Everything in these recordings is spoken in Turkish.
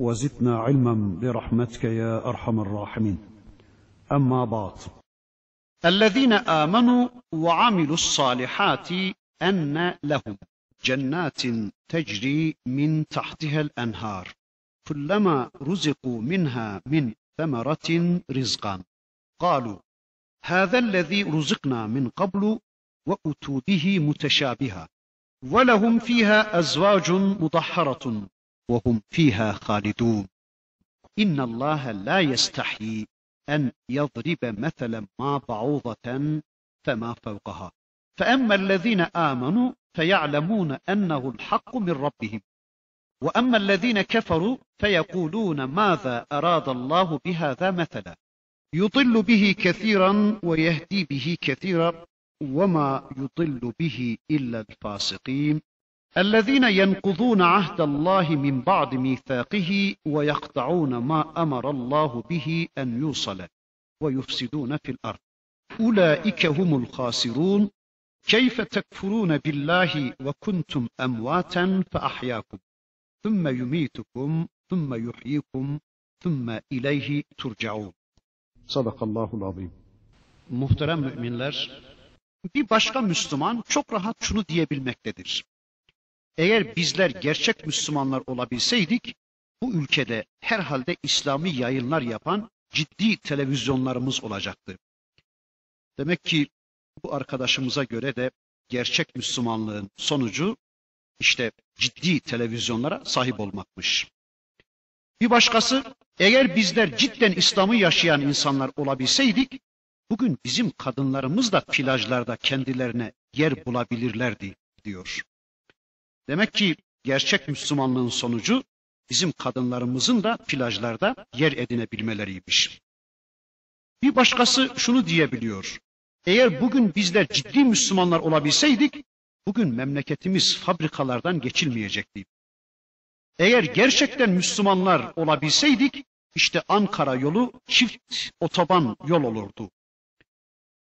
وزدنا علما برحمتك يا أرحم الراحمين. أما بعد. الذين آمنوا وعملوا الصالحات أن لهم جنات تجري من تحتها الأنهار كلما رزقوا منها من ثمرة رزقا. قالوا هذا الذي رزقنا من قبل وأتوا به متشابها ولهم فيها أزواج مطهرة. وهم فيها خالدون. إن الله لا يستحيي أن يضرب مثلا ما بعوضة فما فوقها. فأما الذين آمنوا فيعلمون أنه الحق من ربهم. وأما الذين كفروا فيقولون ماذا أراد الله بهذا مثلا. يضل به كثيرا ويهدي به كثيرا وما يضل به إلا الفاسقين. الذين ينقضون عهد الله من بعد ميثاقه ويقطعون ما أمر الله به أن يوصل ويفسدون في الأرض. أولئك هم الخاسرون. كيف تكفرون بالله وكنتم أمواتا فأحياكم. ثم يميتكم ثم يحييكم ثم إليه ترجعون. صدق الله العظيم. Muhterem müminler, bir başka Müslüman çok rahat şunu diyebilmektedir. Eğer bizler gerçek Müslümanlar olabilseydik, bu ülkede herhalde İslami yayınlar yapan ciddi televizyonlarımız olacaktı. Demek ki bu arkadaşımıza göre de gerçek Müslümanlığın sonucu işte ciddi televizyonlara sahip olmakmış. Bir başkası eğer bizler cidden İslam'ı yaşayan insanlar olabilseydik bugün bizim kadınlarımız da plajlarda kendilerine yer bulabilirlerdi diyor. Demek ki gerçek Müslümanlığın sonucu bizim kadınlarımızın da plajlarda yer edinebilmeleriymiş. Bir başkası şunu diyebiliyor. Eğer bugün bizler ciddi Müslümanlar olabilseydik, bugün memleketimiz fabrikalardan geçilmeyecekti. Eğer gerçekten Müslümanlar olabilseydik, işte Ankara yolu çift otoban yol olurdu.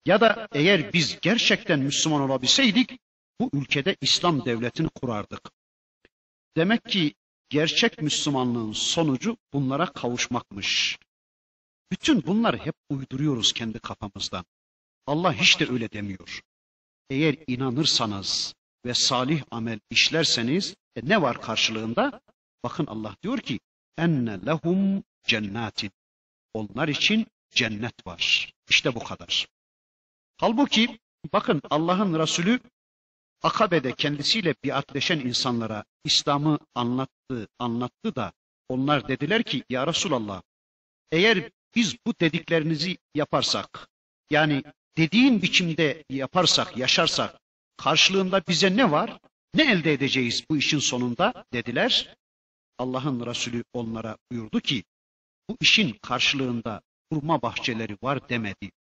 Ya da eğer biz gerçekten Müslüman olabilseydik, bu ülkede İslam devletini kurardık. Demek ki gerçek Müslümanlığın sonucu bunlara kavuşmakmış. Bütün bunları hep uyduruyoruz kendi kafamızdan. Allah hiç de öyle demiyor. Eğer inanırsanız ve salih amel işlerseniz e ne var karşılığında? Bakın Allah diyor ki enne lehum cennetin. Onlar için cennet var. İşte bu kadar. Halbuki bakın Allah'ın Resulü Akabe'de kendisiyle biatleşen insanlara İslam'ı anlattı, anlattı da onlar dediler ki ya Resulallah eğer biz bu dediklerinizi yaparsak yani dediğin biçimde yaparsak, yaşarsak karşılığında bize ne var? Ne elde edeceğiz bu işin sonunda dediler. Allah'ın Resulü onlara buyurdu ki bu işin karşılığında hurma bahçeleri var demedi.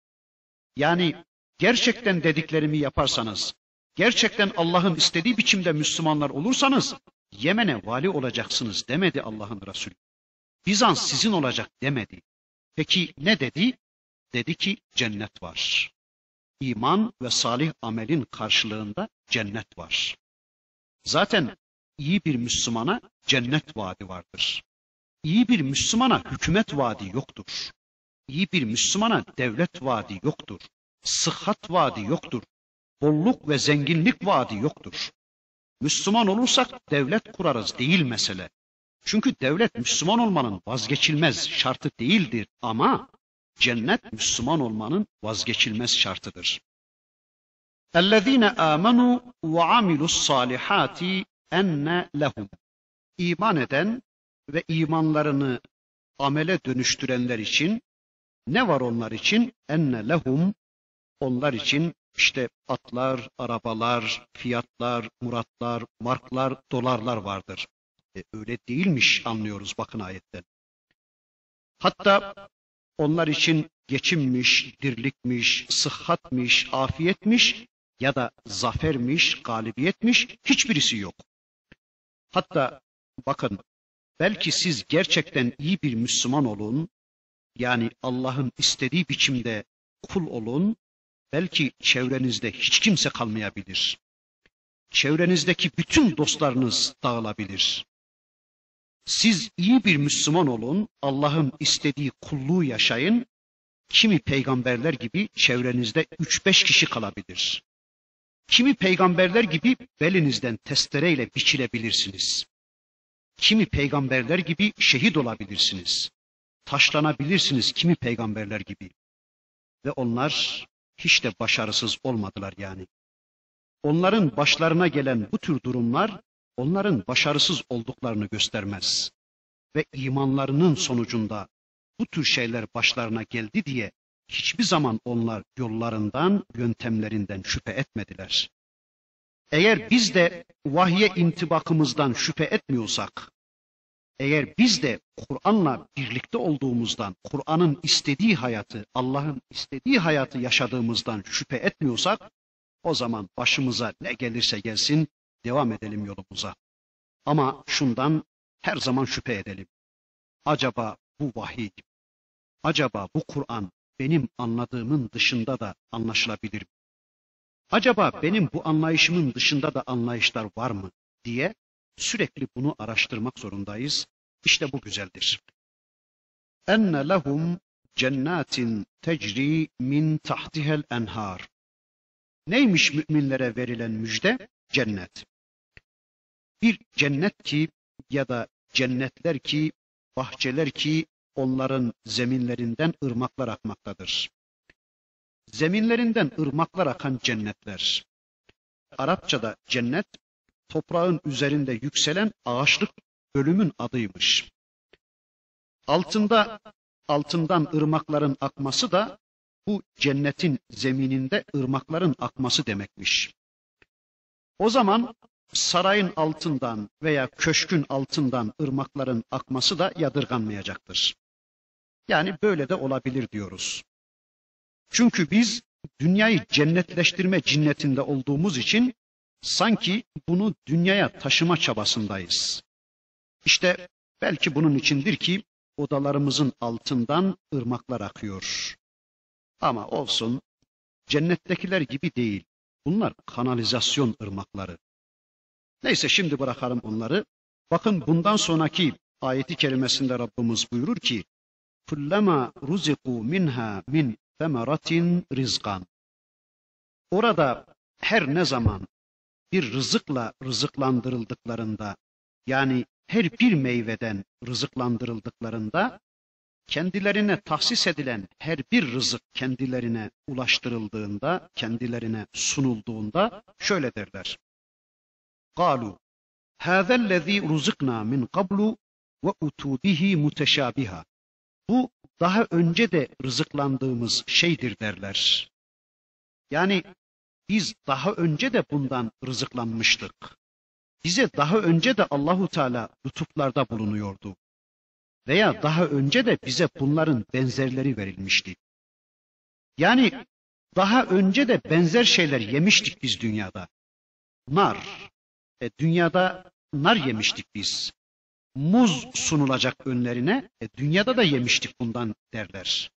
Yani gerçekten dediklerimi yaparsanız, gerçekten Allah'ın istediği biçimde Müslümanlar olursanız Yemen'e vali olacaksınız demedi Allah'ın Resulü. Bizans sizin olacak demedi. Peki ne dedi? Dedi ki cennet var. İman ve salih amelin karşılığında cennet var. Zaten iyi bir Müslümana cennet vaadi vardır. İyi bir Müslümana hükümet vaadi yoktur. İyi bir Müslümana devlet vaadi yoktur. Sıhhat vaadi yoktur bolluk ve zenginlik vaadi yoktur. Müslüman olursak devlet kurarız değil mesele. Çünkü devlet Müslüman olmanın vazgeçilmez şartı değildir ama cennet Müslüman olmanın vazgeçilmez şartıdır. اَلَّذ۪ينَ آمَنُوا وَعَمِلُوا الصَّالِحَاتِ enne lehum. İman eden ve imanlarını amele dönüştürenler için ne var onlar için? Enne lehum onlar için işte atlar, arabalar, fiyatlar, muratlar, marklar, dolarlar vardır. E, öyle değilmiş anlıyoruz bakın ayetten. Hatta onlar için geçimmiş, dirlikmiş, sıhhatmiş, afiyetmiş ya da zafermiş, galibiyetmiş hiçbirisi yok. Hatta bakın belki siz gerçekten iyi bir Müslüman olun, yani Allah'ın istediği biçimde kul olun, belki çevrenizde hiç kimse kalmayabilir. Çevrenizdeki bütün dostlarınız dağılabilir. Siz iyi bir Müslüman olun, Allah'ın istediği kulluğu yaşayın. Kimi peygamberler gibi çevrenizde üç beş kişi kalabilir. Kimi peygamberler gibi belinizden testereyle biçilebilirsiniz. Kimi peygamberler gibi şehit olabilirsiniz. Taşlanabilirsiniz kimi peygamberler gibi. Ve onlar hiç de başarısız olmadılar yani. Onların başlarına gelen bu tür durumlar onların başarısız olduklarını göstermez. Ve imanlarının sonucunda bu tür şeyler başlarına geldi diye hiçbir zaman onlar yollarından, yöntemlerinden şüphe etmediler. Eğer biz de vahye intibakımızdan şüphe etmiyorsak, eğer biz de Kur'an'la birlikte olduğumuzdan, Kur'an'ın istediği hayatı, Allah'ın istediği hayatı yaşadığımızdan şüphe etmiyorsak, o zaman başımıza ne gelirse gelsin devam edelim yolumuza. Ama şundan her zaman şüphe edelim. Acaba bu vahiy, acaba bu Kur'an benim anladığımın dışında da anlaşılabilir mi? Acaba benim bu anlayışımın dışında da anlayışlar var mı diye sürekli bunu araştırmak zorundayız. İşte bu güzeldir. Enne lehum cennetin tecri min tahtihel enhar. Neymiş müminlere verilen müjde? Cennet. Bir cennet ki ya da cennetler ki, bahçeler ki onların zeminlerinden ırmaklar akmaktadır. Zeminlerinden ırmaklar akan cennetler. Arapçada cennet toprağın üzerinde yükselen ağaçlık bölümün adıymış. Altında altından ırmakların akması da bu cennetin zemininde ırmakların akması demekmiş. O zaman sarayın altından veya köşkün altından ırmakların akması da yadırganmayacaktır. Yani böyle de olabilir diyoruz. Çünkü biz dünyayı cennetleştirme cinnetinde olduğumuz için sanki bunu dünyaya taşıma çabasındayız. İşte belki bunun içindir ki odalarımızın altından ırmaklar akıyor. Ama olsun cennettekiler gibi değil. Bunlar kanalizasyon ırmakları. Neyse şimdi bırakalım onları. Bakın bundan sonraki ayeti kerimesinde Rabbimiz buyurur ki kullama ruziku minha min femeratin rizkan. Orada her ne zaman bir rızıkla rızıklandırıldıklarında yani her bir meyveden rızıklandırıldıklarında kendilerine tahsis edilen her bir rızık kendilerine ulaştırıldığında, kendilerine sunulduğunda şöyle derler. قالوا هذا الذي رزقنا من قبل وأتوا به متشابها Bu daha önce de rızıklandığımız şeydir derler. Yani biz daha önce de bundan rızıklanmıştık. Bize daha önce de Allahu Teala lütuflarda bulunuyordu. Veya daha önce de bize bunların benzerleri verilmişti. Yani daha önce de benzer şeyler yemiştik biz dünyada. Nar, e, dünyada nar yemiştik biz. Muz sunulacak önlerine, e, dünyada da yemiştik bundan derler.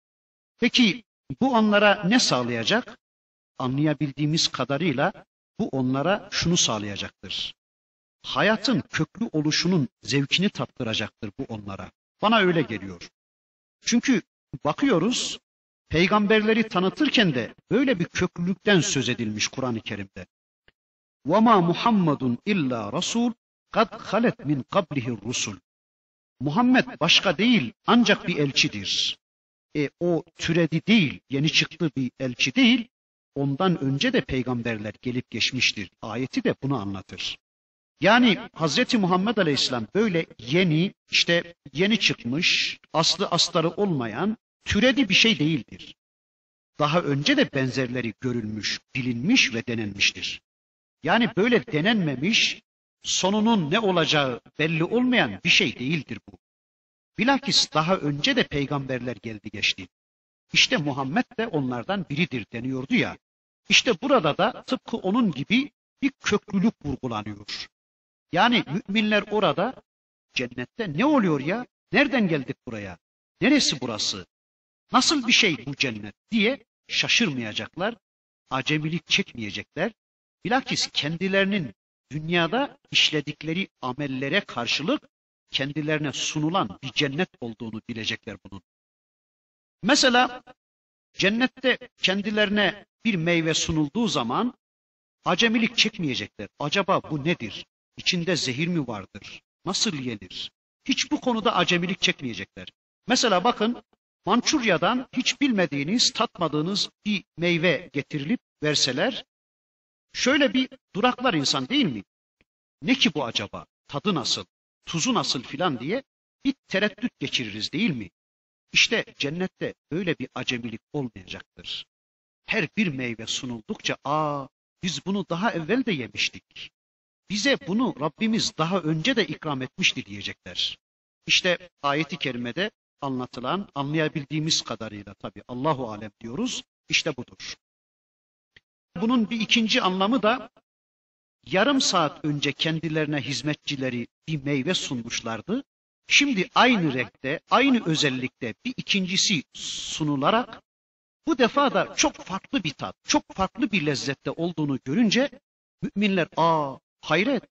Peki bu onlara ne sağlayacak? Anlayabildiğimiz kadarıyla bu onlara şunu sağlayacaktır. Hayatın köklü oluşunun zevkini tattıracaktır bu onlara. Bana öyle geliyor. Çünkü bakıyoruz peygamberleri tanıtırken de böyle bir köklülükten söz edilmiş Kur'an-ı Kerim'de. وَمَا مُحَمَّدٌ illa Rasul kad halet min qablihi rusul. Muhammed başka değil ancak bir elçidir. E o türedi değil, yeni çıktı bir elçi değil. Ondan önce de peygamberler gelip geçmiştir. Ayeti de bunu anlatır. Yani Hazreti Muhammed Aleyhisselam böyle yeni, işte yeni çıkmış, aslı astarı olmayan, türedi bir şey değildir. Daha önce de benzerleri görülmüş, bilinmiş ve denenmiştir. Yani böyle denenmemiş, sonunun ne olacağı belli olmayan bir şey değildir bu. Bilakis daha önce de peygamberler geldi geçti. İşte Muhammed de onlardan biridir deniyordu ya. İşte burada da tıpkı onun gibi bir köklülük vurgulanıyor. Yani müminler orada cennette ne oluyor ya? Nereden geldik buraya? Neresi burası? Nasıl bir şey bu cennet diye şaşırmayacaklar, acemilik çekmeyecekler. Bilakis kendilerinin dünyada işledikleri amellere karşılık kendilerine sunulan bir cennet olduğunu bilecekler bunun. Mesela cennette kendilerine bir meyve sunulduğu zaman acemilik çekmeyecekler. Acaba bu nedir? İçinde zehir mi vardır? Nasıl yenir? Hiç bu konuda acemilik çekmeyecekler. Mesela bakın Mançurya'dan hiç bilmediğiniz, tatmadığınız bir meyve getirilip verseler şöyle bir duraklar insan değil mi? Ne ki bu acaba? Tadı nasıl? Tuzu nasıl filan diye bir tereddüt geçiririz değil mi? İşte cennette öyle bir acemilik olmayacaktır. Her bir meyve sunuldukça aa biz bunu daha evvel de yemiştik. Bize bunu Rabbimiz daha önce de ikram etmişti diyecekler. İşte ayeti kerimede anlatılan, anlayabildiğimiz kadarıyla tabi Allahu alem diyoruz. İşte budur. Bunun bir ikinci anlamı da yarım saat önce kendilerine hizmetçileri bir meyve sunmuşlardı. Şimdi aynı renkte, aynı özellikte bir ikincisi sunularak bu defa da çok farklı bir tat, çok farklı bir lezzette olduğunu görünce müminler aa hayret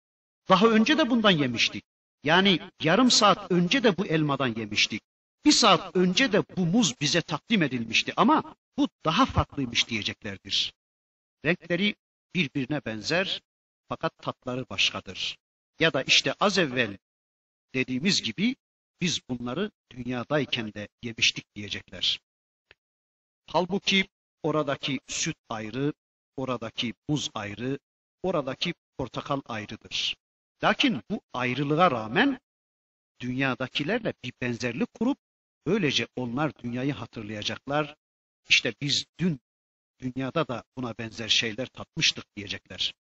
daha önce de bundan yemiştik. Yani yarım saat önce de bu elmadan yemiştik. Bir saat önce de bu muz bize takdim edilmişti ama bu daha farklıymış diyeceklerdir. Renkleri birbirine benzer fakat tatları başkadır. Ya da işte az evvel dediğimiz gibi biz bunları dünyadayken de yemiştik diyecekler. Halbuki oradaki süt ayrı, oradaki muz ayrı, oradaki portakal ayrıdır. Lakin bu ayrılığa rağmen dünyadakilerle bir benzerlik kurup böylece onlar dünyayı hatırlayacaklar. İşte biz dün dünyada da buna benzer şeyler tatmıştık diyecekler.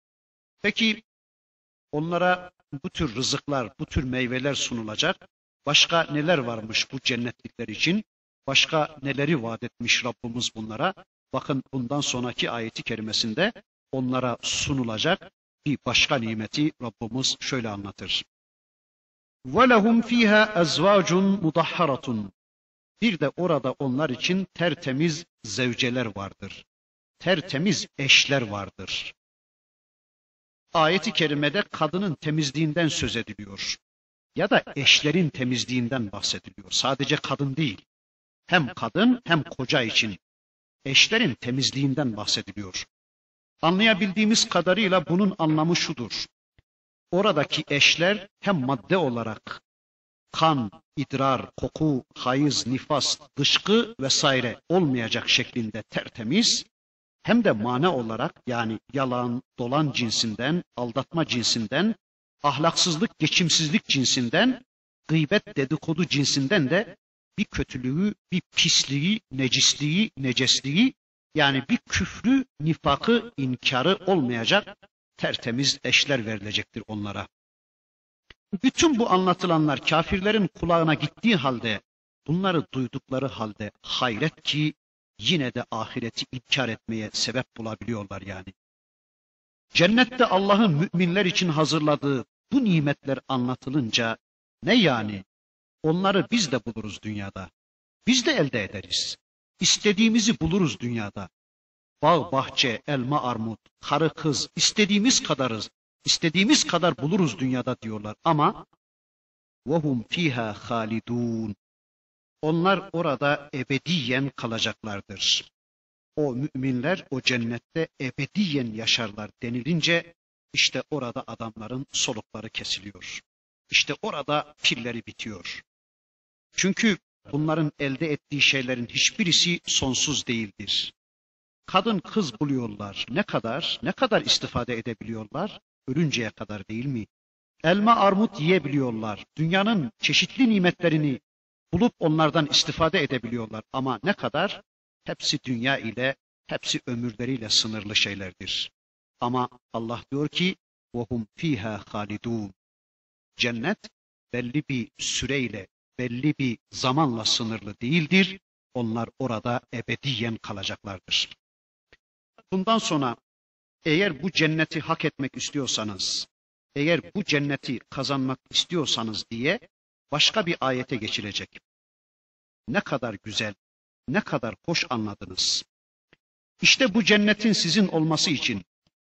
Peki onlara bu tür rızıklar, bu tür meyveler sunulacak. Başka neler varmış bu cennetlikler için? Başka neleri vaat etmiş Rabbimiz bunlara? Bakın bundan sonraki ayeti kerimesinde onlara sunulacak bir başka nimeti Rabbimiz şöyle anlatır. وَلَهُمْ ف۪يهَا اَزْوَاجٌ مُضَحَّرَةٌ Bir de orada onlar için tertemiz zevceler vardır. Tertemiz eşler vardır. Ayeti kerimede kadının temizliğinden söz ediliyor. Ya da eşlerin temizliğinden bahsediliyor. Sadece kadın değil. Hem kadın hem koca için eşlerin temizliğinden bahsediliyor. Anlayabildiğimiz kadarıyla bunun anlamı şudur. Oradaki eşler hem madde olarak kan, idrar, koku, hayız, nifas, dışkı vesaire olmayacak şeklinde tertemiz, hem de mana olarak yani yalan, dolan cinsinden, aldatma cinsinden, ahlaksızlık, geçimsizlik cinsinden, gıybet, dedikodu cinsinden de bir kötülüğü, bir pisliği, necisliği, necesliği yani bir küfrü, nifakı, inkarı olmayacak tertemiz eşler verilecektir onlara. Bütün bu anlatılanlar kafirlerin kulağına gittiği halde, bunları duydukları halde hayret ki yine de ahireti inkar etmeye sebep bulabiliyorlar yani. Cennette Allah'ın müminler için hazırladığı bu nimetler anlatılınca ne yani? Onları biz de buluruz dünyada. Biz de elde ederiz. İstediğimizi buluruz dünyada. Bağ, bahçe, elma, armut, karı, kız istediğimiz kadarız. İstediğimiz kadar buluruz dünyada diyorlar ama وَهُمْ fiha halidun. onlar orada ebediyen kalacaklardır. O müminler o cennette ebediyen yaşarlar denilince işte orada adamların solukları kesiliyor. İşte orada pilleri bitiyor. Çünkü bunların elde ettiği şeylerin hiçbirisi sonsuz değildir. Kadın kız buluyorlar. Ne kadar, ne kadar istifade edebiliyorlar? Ölünceye kadar değil mi? Elma armut yiyebiliyorlar. Dünyanın çeşitli nimetlerini bulup onlardan istifade edebiliyorlar. Ama ne kadar? Hepsi dünya ile, hepsi ömürleriyle sınırlı şeylerdir. Ama Allah diyor ki وَهُمْ ف۪يهَا خَالِدُونَ Cennet belli bir süreyle, belli bir zamanla sınırlı değildir. Onlar orada ebediyen kalacaklardır. Bundan sonra eğer bu cenneti hak etmek istiyorsanız, eğer bu cenneti kazanmak istiyorsanız diye başka bir ayete geçilecek. Ne kadar güzel, ne kadar hoş anladınız. İşte bu cennetin sizin olması için,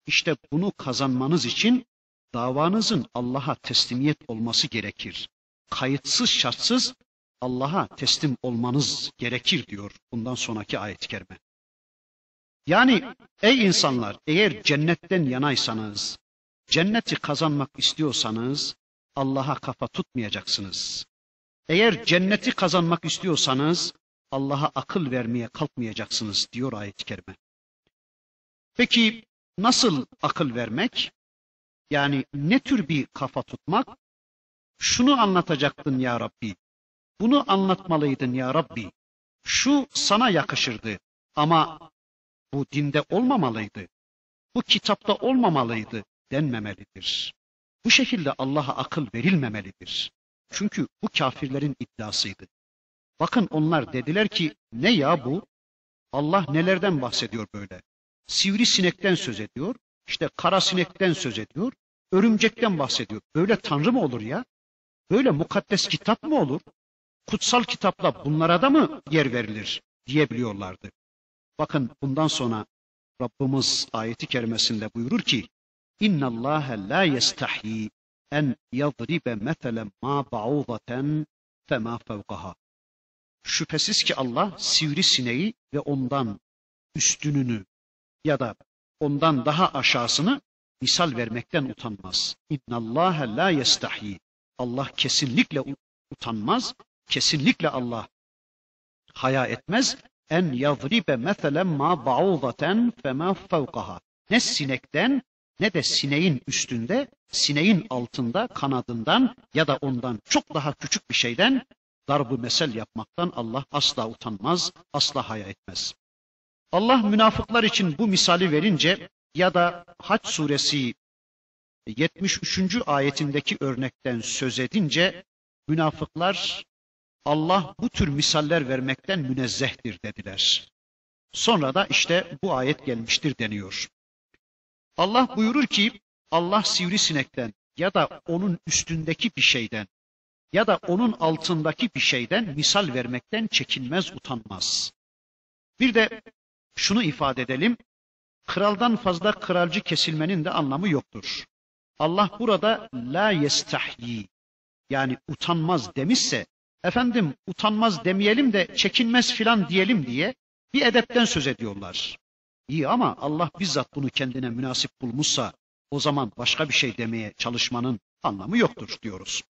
işte bunu kazanmanız için davanızın Allah'a teslimiyet olması gerekir. Kayıtsız şartsız Allah'a teslim olmanız gerekir diyor bundan sonraki ayet-i kerime. Yani ey insanlar eğer cennetten yanaysanız, cenneti kazanmak istiyorsanız Allah'a kafa tutmayacaksınız. Eğer cenneti kazanmak istiyorsanız Allah'a akıl vermeye kalkmayacaksınız diyor ayet-i kerime. Peki nasıl akıl vermek? Yani ne tür bir kafa tutmak? Şunu anlatacaktın ya Rabbi. Bunu anlatmalıydın ya Rabbi. Şu sana yakışırdı ama bu dinde olmamalıydı. Bu kitapta olmamalıydı denmemelidir. Bu şekilde Allah'a akıl verilmemelidir. Çünkü bu kafirlerin iddiasıydı. Bakın onlar dediler ki ne ya bu? Allah nelerden bahsediyor böyle? Sivri sinekten söz ediyor, işte kara sinekten söz ediyor, örümcekten bahsediyor. Böyle tanrı mı olur ya? Böyle mukaddes kitap mı olur? Kutsal kitapla bunlara da mı yer verilir diyebiliyorlardı. Bakın bundan sonra Rabbimiz ayeti kerimesinde buyurur ki İnna Allah la yestahi en yadribe meselen ma ba'udaten fema fevkaha. Şüphesiz ki Allah sivri sineği ve ondan üstününü ya da ondan daha aşağısını misal vermekten utanmaz. İnna Allah la yestahi. Allah kesinlikle utanmaz. Kesinlikle Allah haya etmez. En yadribe meselen ma ba'udaten fema fevkaha. Ne sinekten ne de sineğin üstünde, sineğin altında, kanadından ya da ondan çok daha küçük bir şeyden darbu mesel yapmaktan Allah asla utanmaz, asla haya etmez. Allah münafıklar için bu misali verince ya da Haç suresi 73. ayetindeki örnekten söz edince münafıklar Allah bu tür misaller vermekten münezzehtir dediler. Sonra da işte bu ayet gelmiştir deniyor. Allah buyurur ki Allah sivrisinekten ya da onun üstündeki bir şeyden ya da onun altındaki bir şeyden misal vermekten çekinmez, utanmaz. Bir de şunu ifade edelim. Kraldan fazla kralcı kesilmenin de anlamı yoktur. Allah burada la yestahyi yani utanmaz demişse efendim utanmaz demeyelim de çekinmez filan diyelim diye bir edepten söz ediyorlar. İyi ama Allah bizzat bunu kendine münasip bulmuşsa o zaman başka bir şey demeye çalışmanın anlamı yoktur diyoruz.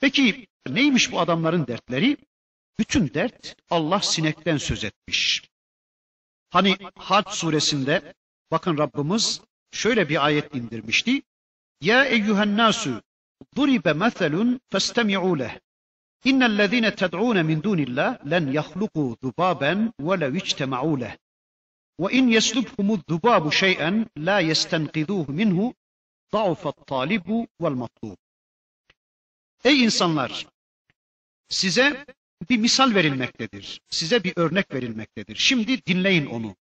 Peki neymiş bu adamların dertleri? Bütün dert Allah sinekten söz etmiş. Hani Hac suresinde bakın Rabbimiz şöyle bir ayet indirmişti. Ya eyyühen nasu duribe meselun festemi'u leh. İnnellezîne ted'ûne min dûnillah len yahlukû zubâben velev içtema'û leh. وإن يسلبهم الذباب شيئا لا يستنقذوه منه ضعف الطالب والمطلوب Ey insanlar! Size bir misal verilmektedir. Size bir örnek verilmektedir. Şimdi dinleyin onu.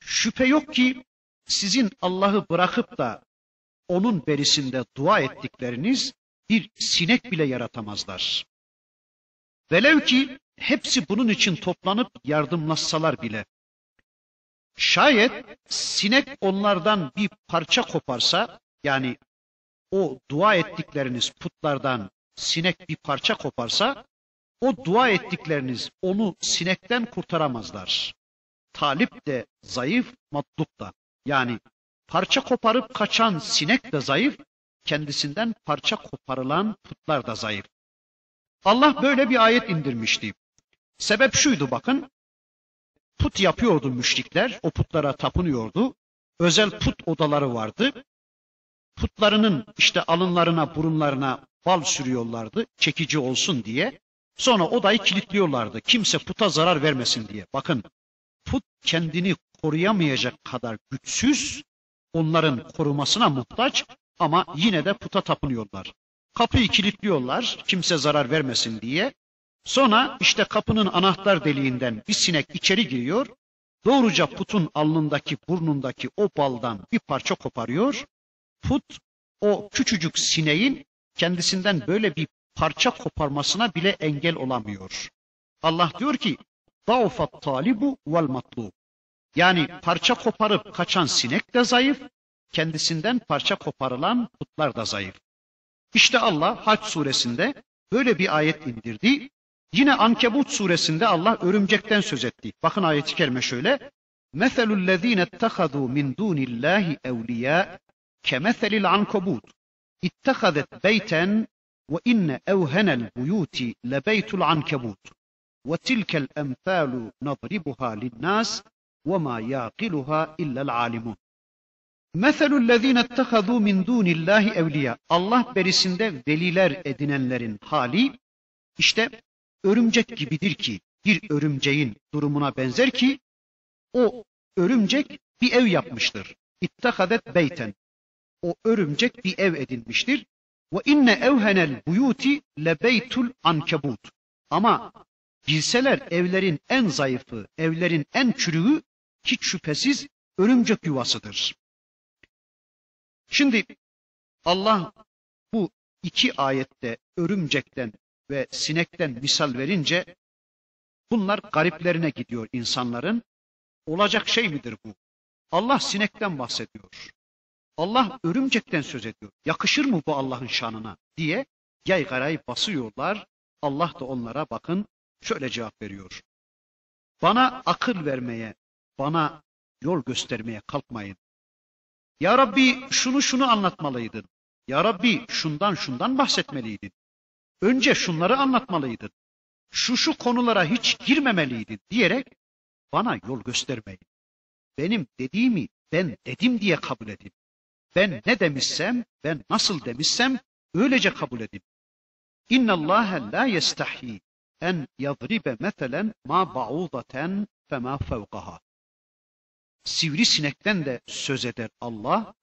Şüphe yok ki sizin Allah'ı bırakıp da onun berisinde dua ettikleriniz bir sinek bile yaratamazlar. Velev ki hepsi bunun için toplanıp yardımlaşsalar bile. Şayet sinek onlardan bir parça koparsa, yani o dua ettikleriniz putlardan sinek bir parça koparsa, o dua ettikleriniz onu sinekten kurtaramazlar. Talip de zayıf, matluk da. Yani parça koparıp kaçan sinek de zayıf, kendisinden parça koparılan putlar da zayıf. Allah böyle bir ayet indirmişti. Sebep şuydu bakın. Put yapıyordu müşrikler, o putlara tapınıyordu. Özel put odaları vardı. Putlarının işte alınlarına, burunlarına bal sürüyorlardı, çekici olsun diye. Sonra odayı kilitliyorlardı. Kimse puta zarar vermesin diye. Bakın put kendini koruyamayacak kadar güçsüz onların korumasına muhtaç ama yine de puta tapınıyorlar. Kapıyı kilitliyorlar kimse zarar vermesin diye. Sonra işte kapının anahtar deliğinden bir sinek içeri giriyor. Doğruca putun alnındaki, burnundaki o baldan bir parça koparıyor. Put o küçücük sineğin kendisinden böyle bir parça koparmasına bile engel olamıyor. Allah diyor ki: "Daufat talibu vel matlub." Yani parça koparıp kaçan sinek de zayıf, kendisinden parça koparılan putlar da zayıf. İşte Allah Haç suresinde böyle bir ayet indirdi. Yine Ankebut suresinde Allah örümcekten söz etti. Bakın ayeti kerime şöyle. مَثَلُ الَّذ۪ينَ اتَّخَذُوا مِنْ دُونِ اللّٰهِ اَوْلِيَاءَ كَمَثَلِ الْعَنْكَبُوتِ اتَّخَذَتْ بَيْتًا وَاِنَّ اَوْهَنَ الْبُيُوتِ لَبَيْتُ الْعَنْكَبُوتِ وَتِلْكَ الْاَمْثَالُ نَضْرِبُهَا لِلنَّاسِ وَمَا يَعْقِلُهَا إِلَّا الْعَالِمُونَ مَثَلُ الَّذ۪ينَ اتَّخَذُوا مِنْ دُونِ اللّٰهِ اَوْلِيَا Allah berisinde veliler edinenlerin hali işte örümcek gibidir ki bir örümceğin durumuna benzer ki o örümcek bir ev yapmıştır. İttehadet beyten. O örümcek bir ev edinmiştir. Ve inne evhenel buyuti lebeytul ankebut. Ama bilseler evlerin en zayıfı, evlerin en çürüğü hiç şüphesiz örümcek yuvasıdır. Şimdi Allah bu iki ayette örümcekten ve sinekten misal verince bunlar gariplerine gidiyor insanların. Olacak şey midir bu? Allah sinekten bahsediyor. Allah örümcekten söz ediyor. Yakışır mı bu Allah'ın şanına diye yaygarayı basıyorlar. Allah da onlara bakın şöyle cevap veriyor. Bana akıl vermeye, bana yol göstermeye kalkmayın. Ya Rabbi şunu şunu anlatmalıydın. Ya Rabbi şundan şundan bahsetmeliydin. Önce şunları anlatmalıydın. Şu şu konulara hiç girmemeliydin diyerek bana yol göstermeyin. Benim dediğimi ben dedim diye kabul edin. Ben ne demişsem, ben nasıl demişsem öylece kabul edin. İnna Allah la yestahi en yadribe meselen ma ba'udaten fema fevkaha. Sivrisinekten de söz eder Allah.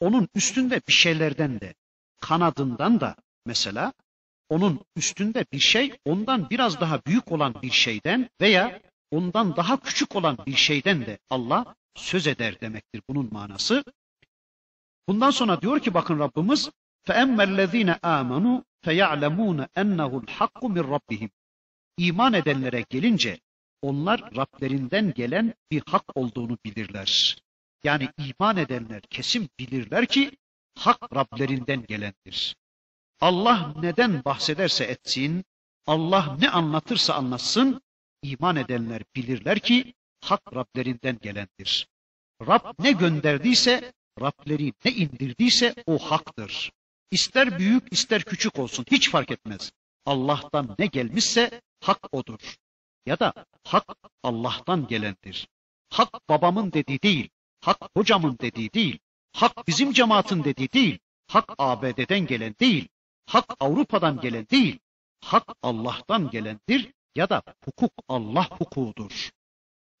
Onun üstünde bir şeylerden de, kanadından da mesela onun üstünde bir şey ondan biraz daha büyük olan bir şeyden veya ondan daha küçük olan bir şeyden de Allah söz eder demektir bunun manası. Bundan sonra diyor ki bakın Rabbimiz فَاَمَّا الَّذ۪ينَ آمَنُوا فَيَعْلَمُونَ اَنَّهُ الْحَقُّ مِنْ رَبِّهِمْ İman edenlere gelince onlar Rablerinden gelen bir hak olduğunu bilirler. Yani iman edenler kesin bilirler ki hak Rablerinden gelendir. Allah neden bahsederse etsin, Allah ne anlatırsa anlatsın, iman edenler bilirler ki hak Rablerinden gelendir. Rab ne gönderdiyse, Rableri ne indirdiyse o haktır. İster büyük ister küçük olsun hiç fark etmez. Allah'tan ne gelmişse hak odur. Ya da hak Allah'tan gelendir. Hak babamın dediği değil, hak hocamın dediği değil, hak bizim cemaatin dediği değil, hak ABD'den gelen değil, hak Avrupa'dan gelen değil, hak Allah'tan gelendir ya da hukuk Allah hukukudur.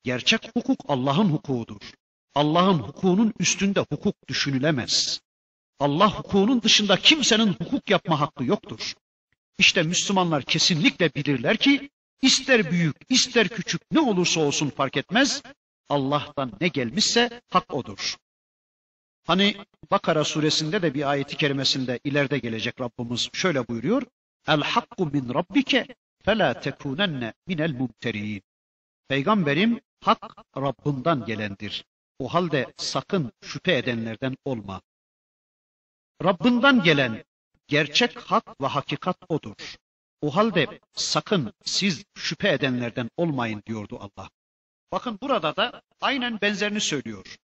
Gerçek hukuk Allah'ın hukukudur. Allah'ın hukukunun üstünde hukuk düşünülemez. Allah hukukunun dışında kimsenin hukuk yapma hakkı yoktur. İşte Müslümanlar kesinlikle bilirler ki ister büyük ister küçük ne olursa olsun fark etmez. Allah'tan ne gelmişse hak odur. Hani Bakara suresinde de bir ayeti kerimesinde ileride gelecek Rabbimiz şöyle buyuruyor. El hakku min rabbike fela tekunenne minel mumterin. Peygamberim hak Rabbinden gelendir. O halde sakın şüphe edenlerden olma. Rabbinden gelen gerçek hak ve hakikat odur. O halde sakın siz şüphe edenlerden olmayın diyordu Allah. Bakın burada da aynen benzerini söylüyor.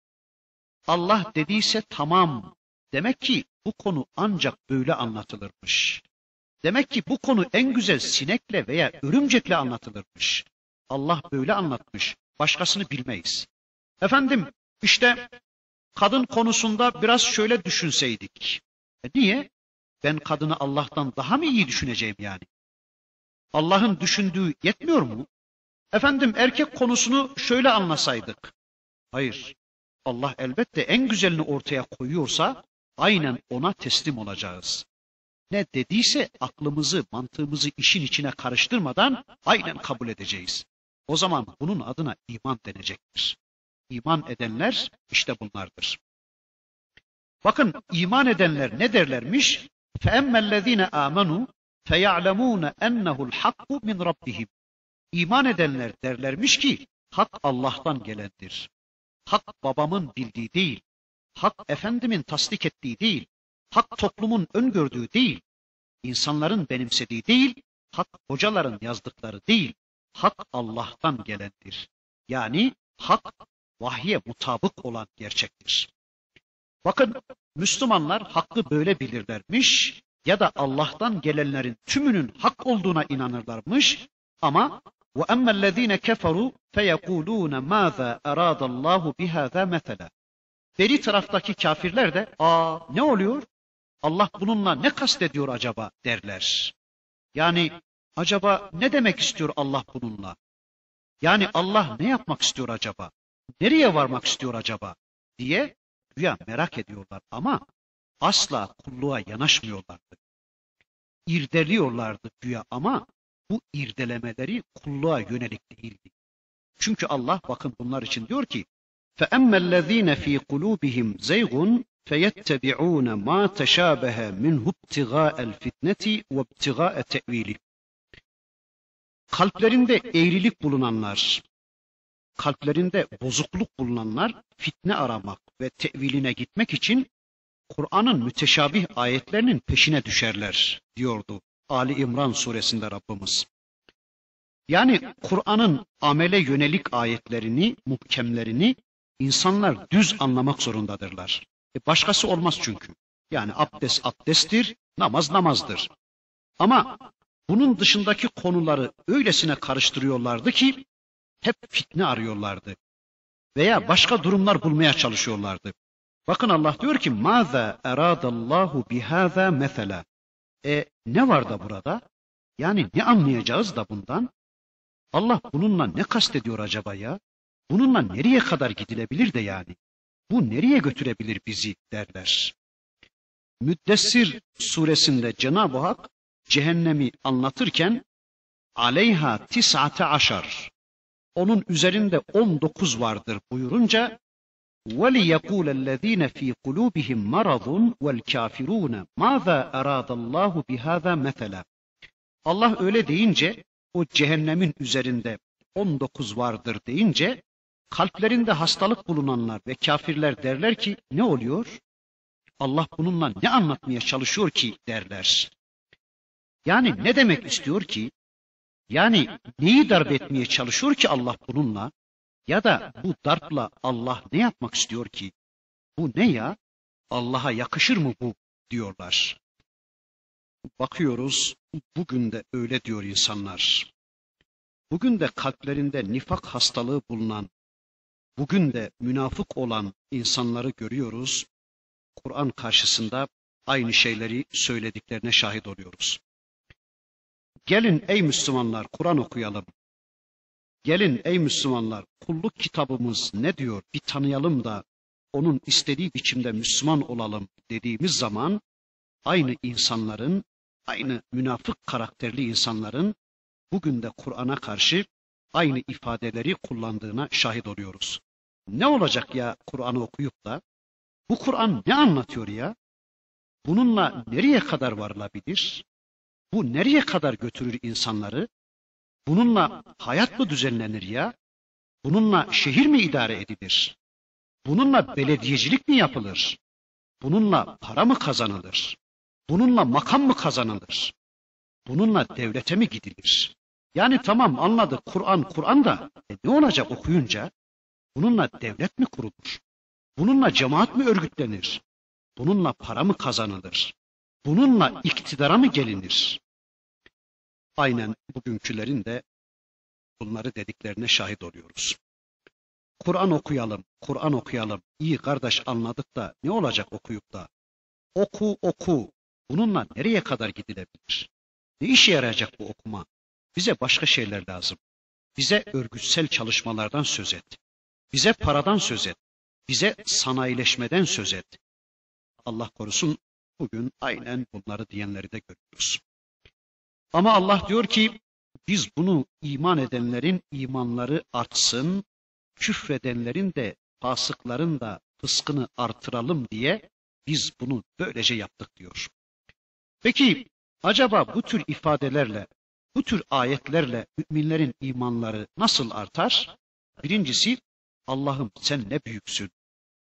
Allah dediyse tamam. Demek ki bu konu ancak böyle anlatılırmış. Demek ki bu konu en güzel sinekle veya örümcekle anlatılırmış. Allah böyle anlatmış. Başkasını bilmeyiz. Efendim işte kadın konusunda biraz şöyle düşünseydik. E niye? Ben kadını Allah'tan daha mı iyi düşüneceğim yani? Allah'ın düşündüğü yetmiyor mu? Efendim erkek konusunu şöyle anlasaydık. Hayır. Allah elbette en güzelini ortaya koyuyorsa aynen ona teslim olacağız. Ne dediyse aklımızı, mantığımızı işin içine karıştırmadan aynen kabul edeceğiz. O zaman bunun adına iman denecektir. İman edenler işte bunlardır. Bakın iman edenler ne derlermiş? فَاَمَّا الَّذ۪ينَ آمَنُوا فَيَعْلَمُونَ اَنَّهُ الْحَقُّ مِنْ رَبِّهِمْ İman edenler derlermiş ki hak Allah'tan gelendir. Hak babamın bildiği değil, hak efendimin tasdik ettiği değil, hak toplumun öngördüğü değil, insanların benimsediği değil, hak hocaların yazdıkları değil, hak Allah'tan gelendir. Yani hak vahye mutabık olan gerçektir. Bakın Müslümanlar hakkı böyle bilirlermiş ya da Allah'tan gelenlerin tümünün hak olduğuna inanırlarmış ama وَأَمَّا الَّذ۪ينَ كَفَرُوا فَيَقُولُونَ مَاذَا اَرَادَ اللّٰهُ بِهَذَا مَثَلًا Beri taraftaki kafirler de aa ne oluyor? Allah bununla ne kastediyor acaba derler. Yani acaba ne demek istiyor Allah bununla? Yani Allah ne yapmak istiyor acaba? Nereye varmak istiyor acaba? diye güya merak ediyorlar ama asla kulluğa yanaşmıyorlardı. İrdeliyorlardı güya ama bu irdelemeleri kulluğa yönelik değildi. Çünkü Allah bakın bunlar için diyor ki فَأَمَّا الَّذ۪ينَ ف۪ي قُلُوبِهِمْ زَيْغٌ فَيَتَّبِعُونَ مَا تَشَابَهَ مِنْهُ ابْتِغَاءَ الْفِتْنَةِ وَابْتِغَاءَ تَأْو۪يلِ Kalplerinde eğrilik bulunanlar, kalplerinde bozukluk bulunanlar fitne aramak ve teviline gitmek için Kur'an'ın müteşabih ayetlerinin peşine düşerler diyordu Ali İmran suresinde Rabbimiz. Yani Kur'an'ın amele yönelik ayetlerini, muhkemlerini insanlar düz anlamak zorundadırlar. E başkası olmaz çünkü. Yani abdest abdesttir, namaz namazdır. Ama bunun dışındaki konuları öylesine karıştırıyorlardı ki hep fitne arıyorlardı. Veya başka durumlar bulmaya çalışıyorlardı. Bakın Allah diyor ki maza eradallahu bihaza mesela. E ne var da burada? Yani ne anlayacağız da bundan? Allah bununla ne kastediyor acaba ya? Bununla nereye kadar gidilebilir de yani? Bu nereye götürebilir bizi derler. Müddessir suresinde Cenab-ı Hak cehennemi anlatırken aleyha tis'ate aşar onun üzerinde 19 vardır buyurunca وَلِيَقُولَ الَّذ۪ينَ ف۪ي قُلُوبِهِمْ مَرَضٌ وَالْكَافِرُونَ مَاذَا اَرَادَ اللّٰهُ بِهَذَا مَثَلًا Allah öyle deyince o cehennemin üzerinde 19 vardır deyince kalplerinde hastalık bulunanlar ve kafirler derler ki ne oluyor? Allah bununla ne anlatmaya çalışıyor ki derler. Yani ne demek istiyor ki? Yani neyi darp etmeye çalışıyor ki Allah bununla? Ya da bu darpla Allah ne yapmak istiyor ki? Bu ne ya? Allah'a yakışır mı bu diyorlar. Bakıyoruz bugün de öyle diyor insanlar. Bugün de kalplerinde nifak hastalığı bulunan, bugün de münafık olan insanları görüyoruz. Kur'an karşısında aynı şeyleri söylediklerine şahit oluyoruz. Gelin ey Müslümanlar Kur'an okuyalım. Gelin ey Müslümanlar kulluk kitabımız ne diyor bir tanıyalım da onun istediği biçimde Müslüman olalım dediğimiz zaman aynı insanların, aynı münafık karakterli insanların bugün de Kur'an'a karşı aynı ifadeleri kullandığına şahit oluyoruz. Ne olacak ya Kur'an'ı okuyup da? Bu Kur'an ne anlatıyor ya? Bununla nereye kadar varılabilir? Bu nereye kadar götürür insanları? Bununla hayat mı düzenlenir ya? Bununla şehir mi idare edilir? Bununla belediyecilik mi yapılır? Bununla para mı kazanılır? Bununla makam mı kazanılır? Bununla devlete mi gidilir? Yani tamam anladık Kur'an Kur'an da e ne olacak okuyunca? Bununla devlet mi kurulur? Bununla cemaat mi örgütlenir? Bununla para mı kazanılır? Bununla iktidara mı gelinir? Aynen bugünkülerin de bunları dediklerine şahit oluyoruz. Kur'an okuyalım, Kur'an okuyalım. İyi kardeş anladık da ne olacak okuyup da? Oku oku. Bununla nereye kadar gidilebilir? Ne işe yarayacak bu okuma? Bize başka şeyler lazım. Bize örgütsel çalışmalardan söz et. Bize paradan söz et. bize sanayileşmeden söz et. Allah korusun bugün aynen bunları diyenleri de görüyoruz. Ama Allah diyor ki biz bunu iman edenlerin imanları artsın, küfredenlerin de fasıkların da fıskını artıralım diye biz bunu böylece yaptık diyor. Peki acaba bu tür ifadelerle, bu tür ayetlerle müminlerin imanları nasıl artar? Birincisi Allah'ım sen ne büyüksün,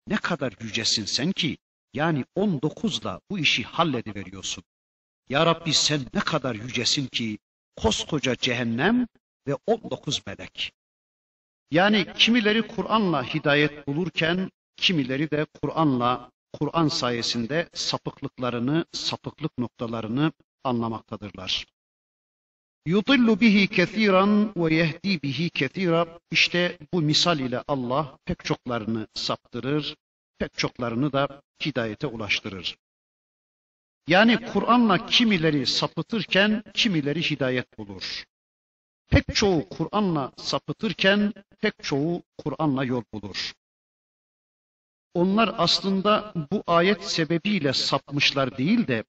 ne kadar yücesin sen ki yani 19'la bu işi hallediveriyorsun. Ya Rabbi sen ne kadar yücesin ki koskoca cehennem ve 19 melek. Yani kimileri Kur'an'la hidayet bulurken kimileri de Kur'an'la Kur'an sayesinde sapıklıklarını, sapıklık noktalarını anlamaktadırlar. Yudillu bihi kesiran ve yehdi bihi kesira. İşte bu misal ile Allah pek çoklarını saptırır, pek çoklarını da hidayete ulaştırır. Yani Kur'an'la kimileri sapıtırken kimileri hidayet bulur. Pek çoğu Kur'an'la sapıtırken pek çoğu Kur'an'la yol bulur. Onlar aslında bu ayet sebebiyle sapmışlar değil de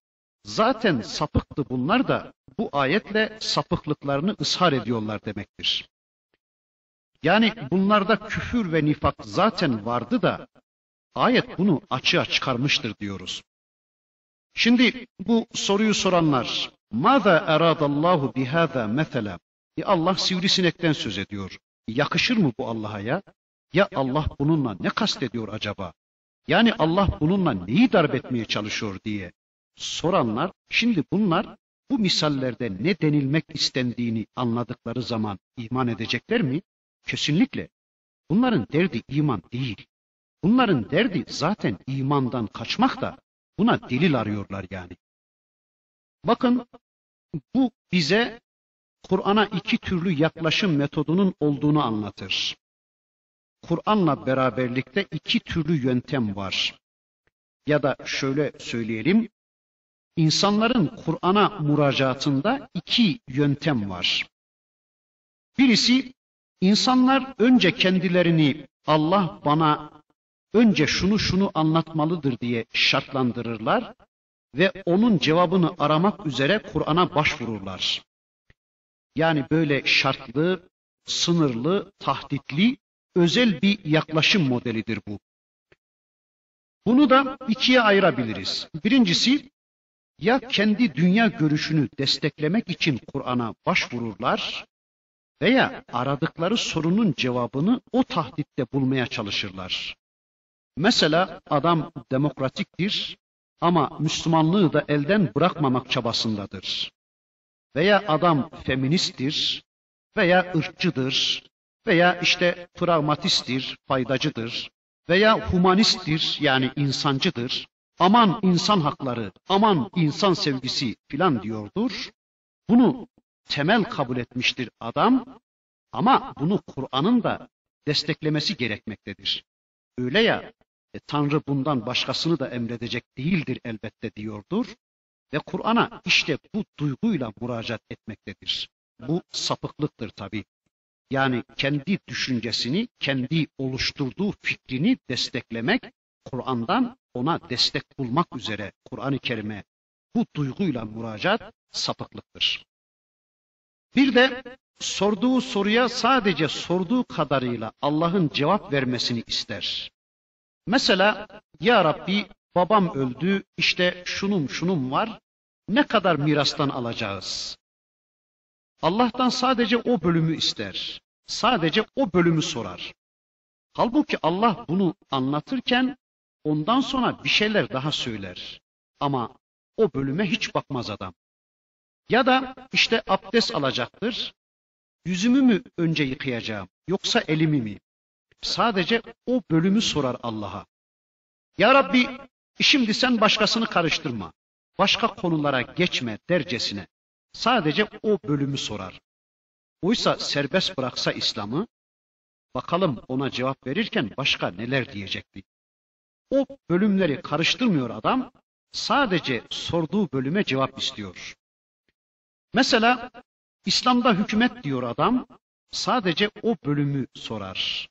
zaten sapıktı bunlar da bu ayetle sapıklıklarını ishar ediyorlar demektir. Yani bunlarda küfür ve nifak zaten vardı da ayet bunu açığa çıkarmıştır diyoruz. Şimdi bu soruyu soranlar, Mâzâ eradallahu bihâzâ mesela? E Allah sivrisinekten söz ediyor. Yakışır mı bu Allah'a ya? Ya Allah bununla ne kastediyor acaba? Yani Allah bununla neyi darp etmeye çalışıyor diye soranlar, şimdi bunlar bu misallerde ne denilmek istendiğini anladıkları zaman iman edecekler mi? Kesinlikle. Bunların derdi iman değil. Bunların derdi zaten imandan kaçmak da buna delil arıyorlar yani. Bakın bu bize Kur'an'a iki türlü yaklaşım metodunun olduğunu anlatır. Kur'an'la beraberlikte iki türlü yöntem var. Ya da şöyle söyleyelim, insanların Kur'an'a muracatında iki yöntem var. Birisi, insanlar önce kendilerini Allah bana önce şunu şunu anlatmalıdır diye şartlandırırlar ve onun cevabını aramak üzere Kur'an'a başvururlar. Yani böyle şartlı, sınırlı, tahditli, özel bir yaklaşım modelidir bu. Bunu da ikiye ayırabiliriz. Birincisi, ya kendi dünya görüşünü desteklemek için Kur'an'a başvururlar veya aradıkları sorunun cevabını o tahditte bulmaya çalışırlar. Mesela adam demokratiktir ama Müslümanlığı da elden bırakmamak çabasındadır. Veya adam feministtir veya ırkçıdır veya işte pragmatisttir, faydacıdır veya humanisttir yani insancıdır. Aman insan hakları, aman insan sevgisi filan diyordur. Bunu temel kabul etmiştir adam ama bunu Kur'an'ın da desteklemesi gerekmektedir. Öyle ya e, Tanrı bundan başkasını da emredecek değildir elbette diyordur. Ve Kur'an'a işte bu duyguyla müracaat etmektedir. Bu sapıklıktır tabi. Yani kendi düşüncesini, kendi oluşturduğu fikrini desteklemek, Kur'an'dan ona destek bulmak üzere Kur'an-ı Kerim'e bu duyguyla müracaat sapıklıktır. Bir de sorduğu soruya sadece sorduğu kadarıyla Allah'ın cevap vermesini ister. Mesela ya Rabbi babam öldü işte şunum şunum var ne kadar mirastan alacağız? Allah'tan sadece o bölümü ister. Sadece o bölümü sorar. Halbuki Allah bunu anlatırken ondan sonra bir şeyler daha söyler. Ama o bölüme hiç bakmaz adam. Ya da işte abdest alacaktır. Yüzümü mü önce yıkayacağım yoksa elimi mi? Sadece o bölümü sorar Allah'a. Ya Rabbi şimdi sen başkasını karıştırma. Başka konulara geçme dercesine. Sadece o bölümü sorar. Oysa serbest bıraksa İslam'ı, bakalım ona cevap verirken başka neler diyecekti. O bölümleri karıştırmıyor adam, sadece sorduğu bölüme cevap istiyor. Mesela İslam'da hükümet diyor adam, sadece o bölümü sorar.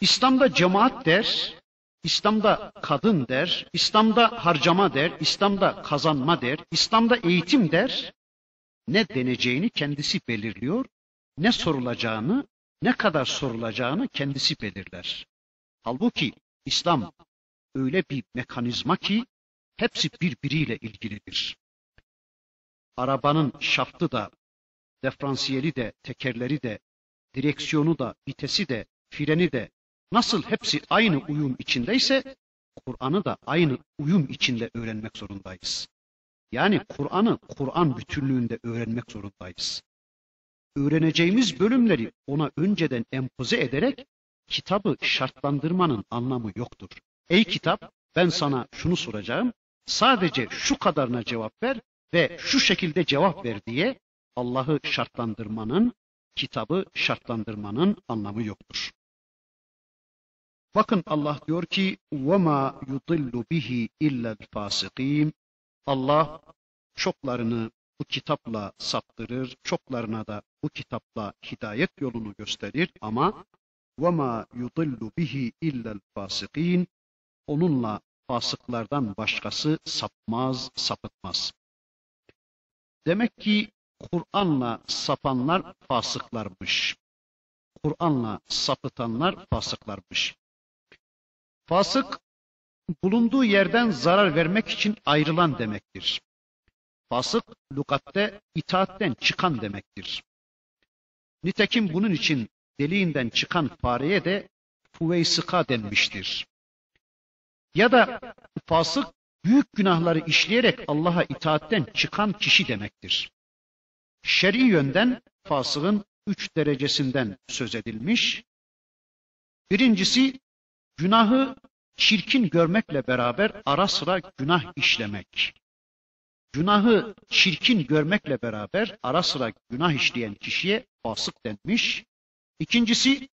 İslam'da cemaat der, İslam'da kadın der, İslam'da harcama der, İslam'da kazanma der, İslam'da eğitim der. Ne deneceğini kendisi belirliyor, ne sorulacağını, ne kadar sorulacağını kendisi belirler. Halbuki İslam öyle bir mekanizma ki hepsi birbiriyle ilgilidir. Arabanın şaftı da, diferansiyeli de, tekerleri de, direksiyonu da, vitesi de, freni de nasıl hepsi aynı uyum içindeyse Kur'an'ı da aynı uyum içinde öğrenmek zorundayız. Yani Kur'an'ı Kur'an bütünlüğünde öğrenmek zorundayız. Öğreneceğimiz bölümleri ona önceden empoze ederek kitabı şartlandırmanın anlamı yoktur. Ey kitap ben sana şunu soracağım. Sadece şu kadarına cevap ver ve şu şekilde cevap ver diye Allah'ı şartlandırmanın, kitabı şartlandırmanın anlamı yoktur. Bakın Allah diyor ki وَمَا يُضِلُّ بِهِ اِلَّا الْفَاسِقِينَ Allah çoklarını bu kitapla saptırır, çoklarına da bu kitapla hidayet yolunu gösterir ama وَمَا يُضِلُّ بِهِ اِلَّا الْفَاسِقِينَ Onunla fasıklardan başkası sapmaz, sapıtmaz. Demek ki Kur'an'la sapanlar fasıklarmış. Kur'an'la sapıtanlar fasıklarmış. Fasık, bulunduğu yerden zarar vermek için ayrılan demektir. Fasık, lukatte itaatten çıkan demektir. Nitekim bunun için deliğinden çıkan fareye de fuveysıka denmiştir. Ya da fasık, büyük günahları işleyerek Allah'a itaatten çıkan kişi demektir. Şer'i yönden fasığın üç derecesinden söz edilmiş. Birincisi Günahı çirkin görmekle beraber ara sıra günah işlemek. Günahı çirkin görmekle beraber ara sıra günah işleyen kişiye fasık denmiş. İkincisi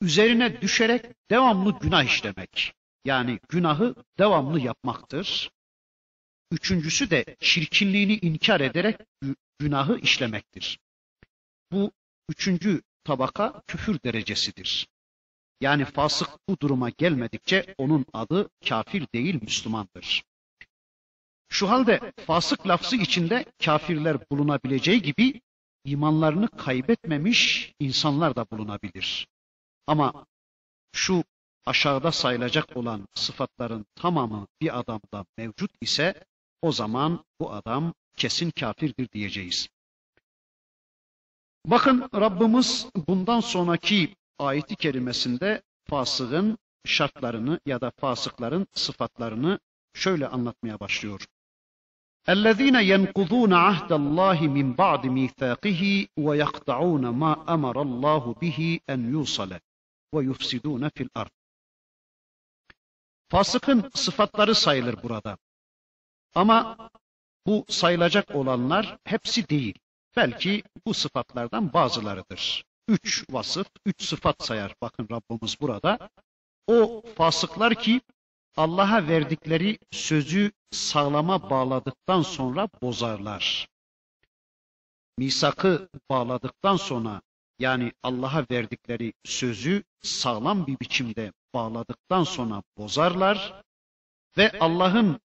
üzerine düşerek devamlı günah işlemek. Yani günahı devamlı yapmaktır. Üçüncüsü de çirkinliğini inkar ederek günahı işlemektir. Bu üçüncü tabaka küfür derecesidir. Yani fasık bu duruma gelmedikçe onun adı kafir değil Müslümandır. Şu halde fasık lafzı içinde kafirler bulunabileceği gibi imanlarını kaybetmemiş insanlar da bulunabilir. Ama şu aşağıda sayılacak olan sıfatların tamamı bir adamda mevcut ise o zaman bu adam kesin kafirdir diyeceğiz. Bakın Rabbimiz bundan sonraki ayeti kerimesinde fasığın şartlarını ya da fasıkların sıfatlarını şöyle anlatmaya başlıyor. اَلَّذ۪ينَ يَنْقُضُونَ عَهْدَ اللّٰهِ مِنْ بَعْدِ مِيثَاقِهِ وَيَقْطَعُونَ مَا أَمَرَ اللّٰهُ بِهِ اَنْ يُوصَلَ وَيُفْسِدُونَ فِي الْأَرْضِ Fasıkın sıfatları sayılır burada. Ama bu sayılacak olanlar hepsi değil. Belki bu sıfatlardan bazılarıdır üç vasıf, üç sıfat sayar. Bakın Rabbimiz burada. O fasıklar ki Allah'a verdikleri sözü sağlama bağladıktan sonra bozarlar. Misakı bağladıktan sonra yani Allah'a verdikleri sözü sağlam bir biçimde bağladıktan sonra bozarlar ve Allah'ın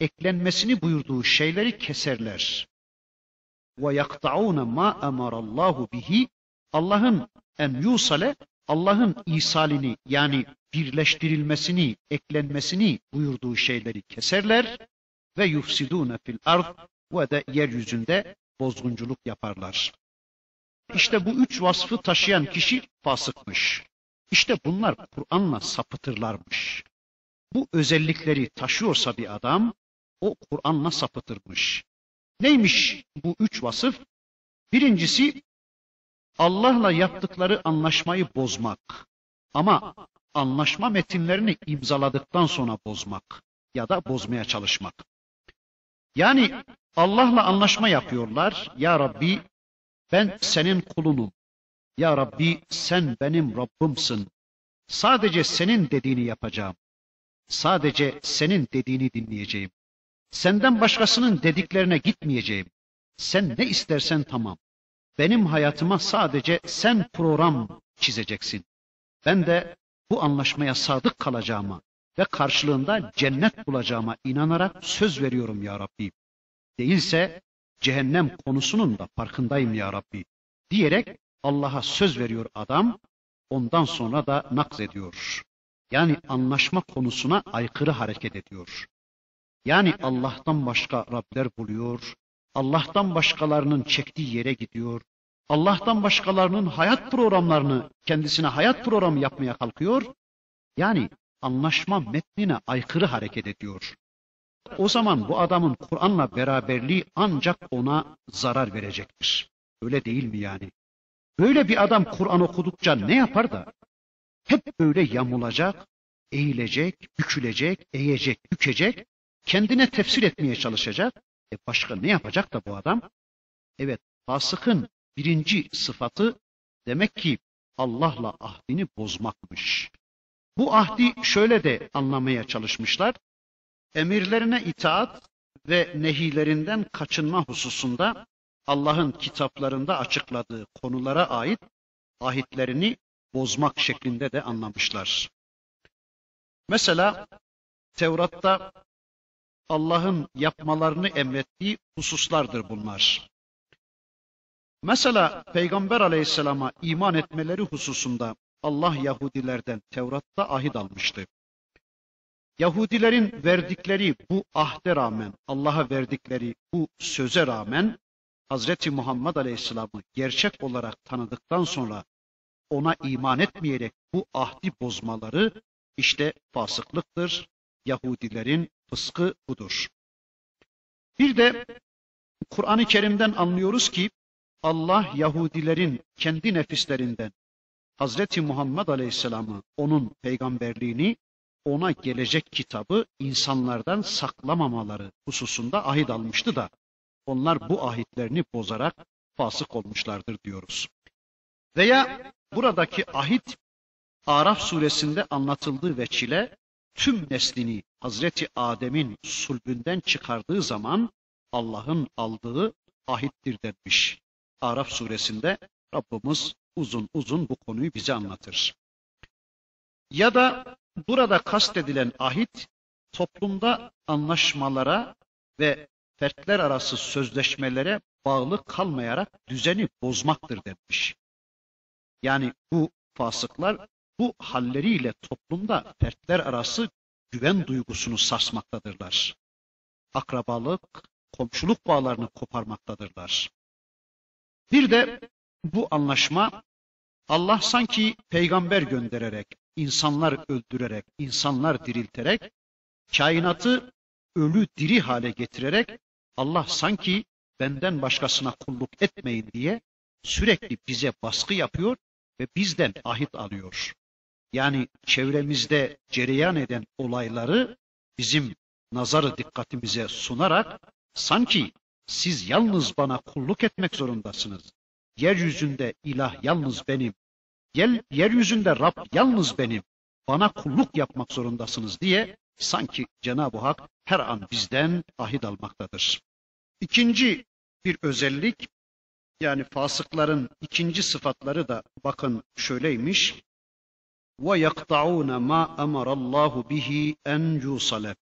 eklenmesini buyurduğu şeyleri keserler. Ve yakta'un ma emarallahu bihi Allah'ın en yusale Allah'ın isalini yani birleştirilmesini, eklenmesini buyurduğu şeyleri keserler ve yufsidune fil ard ve de yeryüzünde bozgunculuk yaparlar. İşte bu üç vasfı taşıyan kişi fasıkmış. İşte bunlar Kur'an'la sapıtırlarmış. Bu özellikleri taşıyorsa bir adam, o Kur'an'la sapıtırmış. Neymiş bu üç vasıf? Birincisi Allah'la yaptıkları anlaşmayı bozmak. Ama anlaşma metinlerini imzaladıktan sonra bozmak ya da bozmaya çalışmak. Yani Allah'la anlaşma yapıyorlar. Ya Rabbi ben senin kulunum. Ya Rabbi sen benim Rabbimsin. Sadece senin dediğini yapacağım. Sadece senin dediğini dinleyeceğim. Senden başkasının dediklerine gitmeyeceğim. Sen ne istersen tamam. Benim hayatıma sadece sen program çizeceksin. Ben de bu anlaşmaya sadık kalacağıma, ve karşılığında cennet bulacağıma inanarak söz veriyorum ya Rabbi. Değilse cehennem konusunun da farkındayım ya Rabbi diyerek Allah'a söz veriyor adam. Ondan sonra da nakz ediyor. Yani anlaşma konusuna aykırı hareket ediyor. Yani Allah'tan başka Rabler buluyor, Allah'tan başkalarının çektiği yere gidiyor, Allah'tan başkalarının hayat programlarını kendisine hayat programı yapmaya kalkıyor. Yani anlaşma metnine aykırı hareket ediyor. O zaman bu adamın Kur'an'la beraberliği ancak ona zarar verecektir. Öyle değil mi yani? Böyle bir adam Kur'an okudukça ne yapar da? Hep böyle yamulacak, eğilecek, bükülecek, eğecek, bükecek, kendine tefsir etmeye çalışacak. E başka ne yapacak da bu adam? Evet, fasıkın birinci sıfatı demek ki Allah'la ahdini bozmakmış. Bu ahdi şöyle de anlamaya çalışmışlar. Emirlerine itaat ve nehilerinden kaçınma hususunda Allah'ın kitaplarında açıkladığı konulara ait ahitlerini bozmak şeklinde de anlamışlar. Mesela Tevrat'ta Allah'ın yapmalarını emrettiği hususlardır bunlar. Mesela Peygamber aleyhisselama iman etmeleri hususunda Allah Yahudilerden Tevrat'ta ahit almıştı. Yahudilerin verdikleri bu ahde rağmen, Allah'a verdikleri bu söze rağmen Hazreti Muhammed Aleyhisselam'ı gerçek olarak tanıdıktan sonra ona iman etmeyerek bu ahdi bozmaları işte fasıklıktır. Yahudilerin fıskı budur. Bir de Kur'an-ı Kerim'den anlıyoruz ki Allah Yahudilerin kendi nefislerinden Hazreti Muhammed Aleyhisselam'ı, onun peygamberliğini, ona gelecek kitabı insanlardan saklamamaları hususunda ahit almıştı da onlar bu ahitlerini bozarak fasık olmuşlardır diyoruz. Veya buradaki ahit Araf suresinde anlatıldığı veçile tüm neslini Hazreti Adem'in sulbünden çıkardığı zaman Allah'ın aldığı ahittir denmiş. Araf suresinde Rabbimiz uzun uzun bu konuyu bize anlatır. Ya da burada kastedilen ahit toplumda anlaşmalara ve fertler arası sözleşmelere bağlı kalmayarak düzeni bozmaktır demiş. Yani bu fasıklar bu halleriyle toplumda fertler arası güven duygusunu sarsmaktadırlar. Akrabalık, komşuluk bağlarını koparmaktadırlar. Bir de bu anlaşma Allah sanki peygamber göndererek, insanlar öldürerek, insanlar dirilterek, kainatı ölü diri hale getirerek Allah sanki benden başkasına kulluk etmeyin diye sürekli bize baskı yapıyor ve bizden ahit alıyor. Yani çevremizde cereyan eden olayları bizim nazarı dikkatimize sunarak sanki siz yalnız bana kulluk etmek zorundasınız. Yeryüzünde ilah yalnız benim. Yer, yeryüzünde Rab yalnız benim. Bana kulluk yapmak zorundasınız diye sanki Cenab-ı Hak her an bizden ahit almaktadır. İkinci bir özellik yani fasıkların ikinci sıfatları da bakın şöyleymiş. Ve yakta'un ma emarallahu bihi en yusale.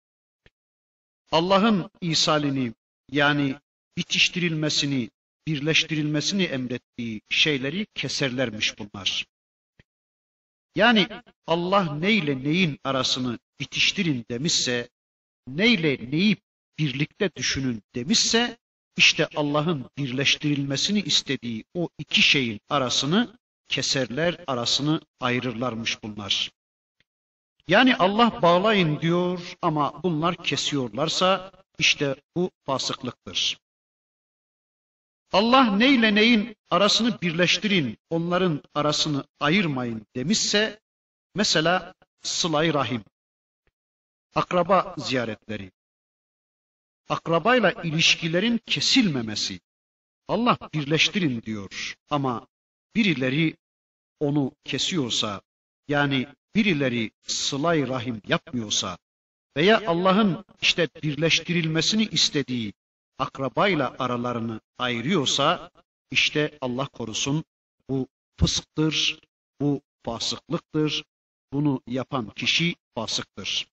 Allah'ın isalini yani bitiştirilmesini, birleştirilmesini emrettiği şeyleri keserlermiş bunlar. Yani Allah neyle neyin arasını bitiştirin demişse, neyle neyi birlikte düşünün demişse, işte Allah'ın birleştirilmesini istediği o iki şeyin arasını keserler, arasını ayırırlarmış bunlar. Yani Allah bağlayın diyor ama bunlar kesiyorlarsa işte bu fasıklıktır. Allah neyle neyin arasını birleştirin, onların arasını ayırmayın demişse, mesela sılay rahim, akraba ziyaretleri, akrabayla ilişkilerin kesilmemesi, Allah birleştirin diyor ama birileri onu kesiyorsa, yani birileri sılay rahim yapmıyorsa veya Allah'ın işte birleştirilmesini istediği akrabayla aralarını ayırıyorsa işte Allah korusun bu fısktır, bu fasıklıktır. Bunu yapan kişi fasıktır.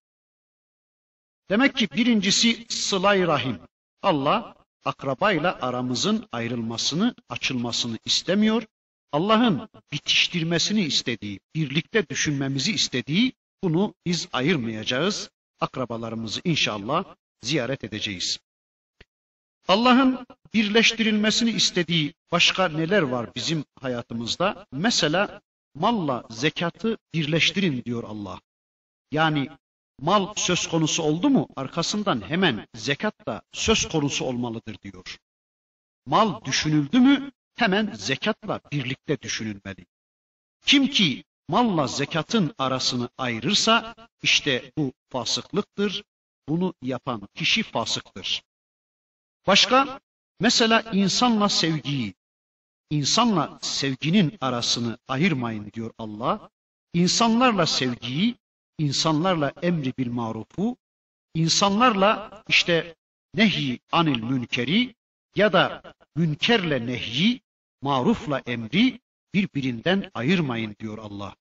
Demek ki birincisi sılay rahim. Allah akrabayla aramızın ayrılmasını, açılmasını istemiyor. Allah'ın bitiştirmesini istediği, birlikte düşünmemizi istediği bunu biz ayırmayacağız. Akrabalarımızı inşallah ziyaret edeceğiz. Allah'ın birleştirilmesini istediği başka neler var bizim hayatımızda? Mesela malla zekatı birleştirin diyor Allah. Yani mal söz konusu oldu mu arkasından hemen zekat da söz konusu olmalıdır diyor. Mal düşünüldü mü hemen zekatla birlikte düşünülmeli. Kim ki malla zekatın arasını ayırırsa işte bu fasıklıktır. Bunu yapan kişi fasıktır. Başka mesela insanla sevgiyi, insanla sevginin arasını ayırmayın diyor Allah. İnsanlarla sevgiyi, insanlarla emri bil marufu, insanlarla işte nehi anil münkeri ya da münkerle nehyi, marufla emri birbirinden ayırmayın diyor Allah.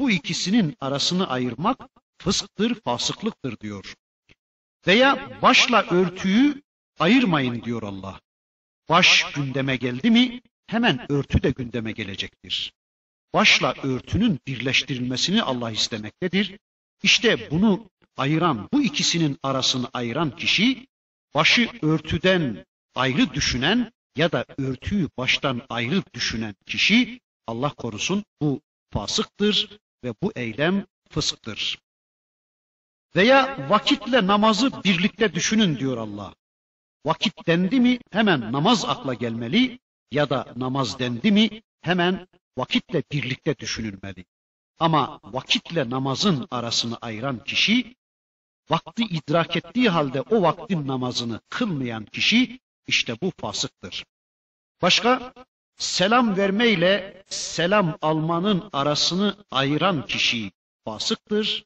Bu ikisinin arasını ayırmak fısktır, fasıklıktır diyor. Veya başla örtüyü ayırmayın diyor Allah. Baş gündeme geldi mi hemen örtü de gündeme gelecektir. Başla örtünün birleştirilmesini Allah istemektedir. İşte bunu ayıran, bu ikisinin arasını ayıran kişi başı örtüden ayrı düşünen ya da örtüyü baştan ayrı düşünen kişi Allah korusun bu fasıktır ve bu eylem fısktır. Veya vakitle namazı birlikte düşünün diyor Allah. Vakit dendi mi hemen namaz akla gelmeli ya da namaz dendi mi hemen vakitle birlikte düşünülmeli. Ama vakitle namazın arasını ayıran kişi, vakti idrak ettiği halde o vaktin namazını kılmayan kişi işte bu fasıktır. Başka selam vermeyle selam almanın arasını ayıran kişi fasıktır.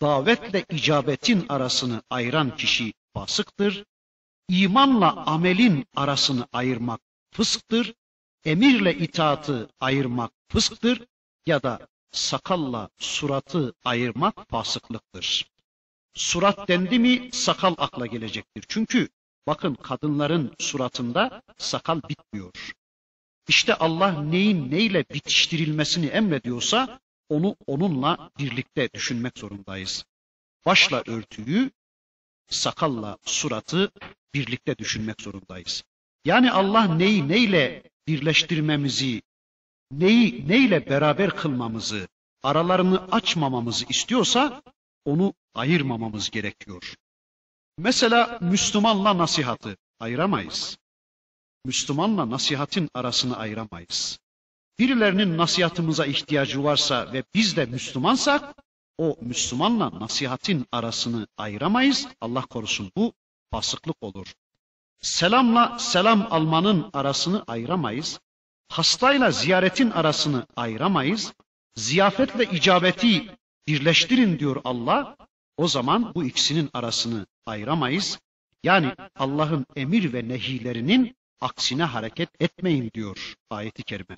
Davetle icabetin arasını ayıran kişi fasıktır. İmanla amelin arasını ayırmak fısktır. Emirle itaatı ayırmak fısktır ya da sakalla suratı ayırmak fasıklıktır. Surat dendi mi sakal akla gelecektir. Çünkü bakın kadınların suratında sakal bitmiyor. İşte Allah neyin neyle bitiştirilmesini emrediyorsa onu onunla birlikte düşünmek zorundayız. Başla örtüyü, sakalla suratı birlikte düşünmek zorundayız. Yani Allah neyi neyle birleştirmemizi, neyi neyle beraber kılmamızı, aralarını açmamamızı istiyorsa onu ayırmamamız gerekiyor. Mesela Müslümanla nasihatı ayıramayız. Müslümanla nasihatin arasını ayıramayız. Birilerinin nasihatımıza ihtiyacı varsa ve biz de Müslümansak o Müslümanla nasihatin arasını ayıramayız. Allah korusun bu fasıklık olur. Selamla selam almanın arasını ayıramayız. Hastayla ziyaretin arasını ayıramayız. Ziyafetle icabeti birleştirin diyor Allah. O zaman bu ikisinin arasını ayıramayız. Yani Allah'ın emir ve nehilerinin aksine hareket etmeyin diyor ayeti kerime.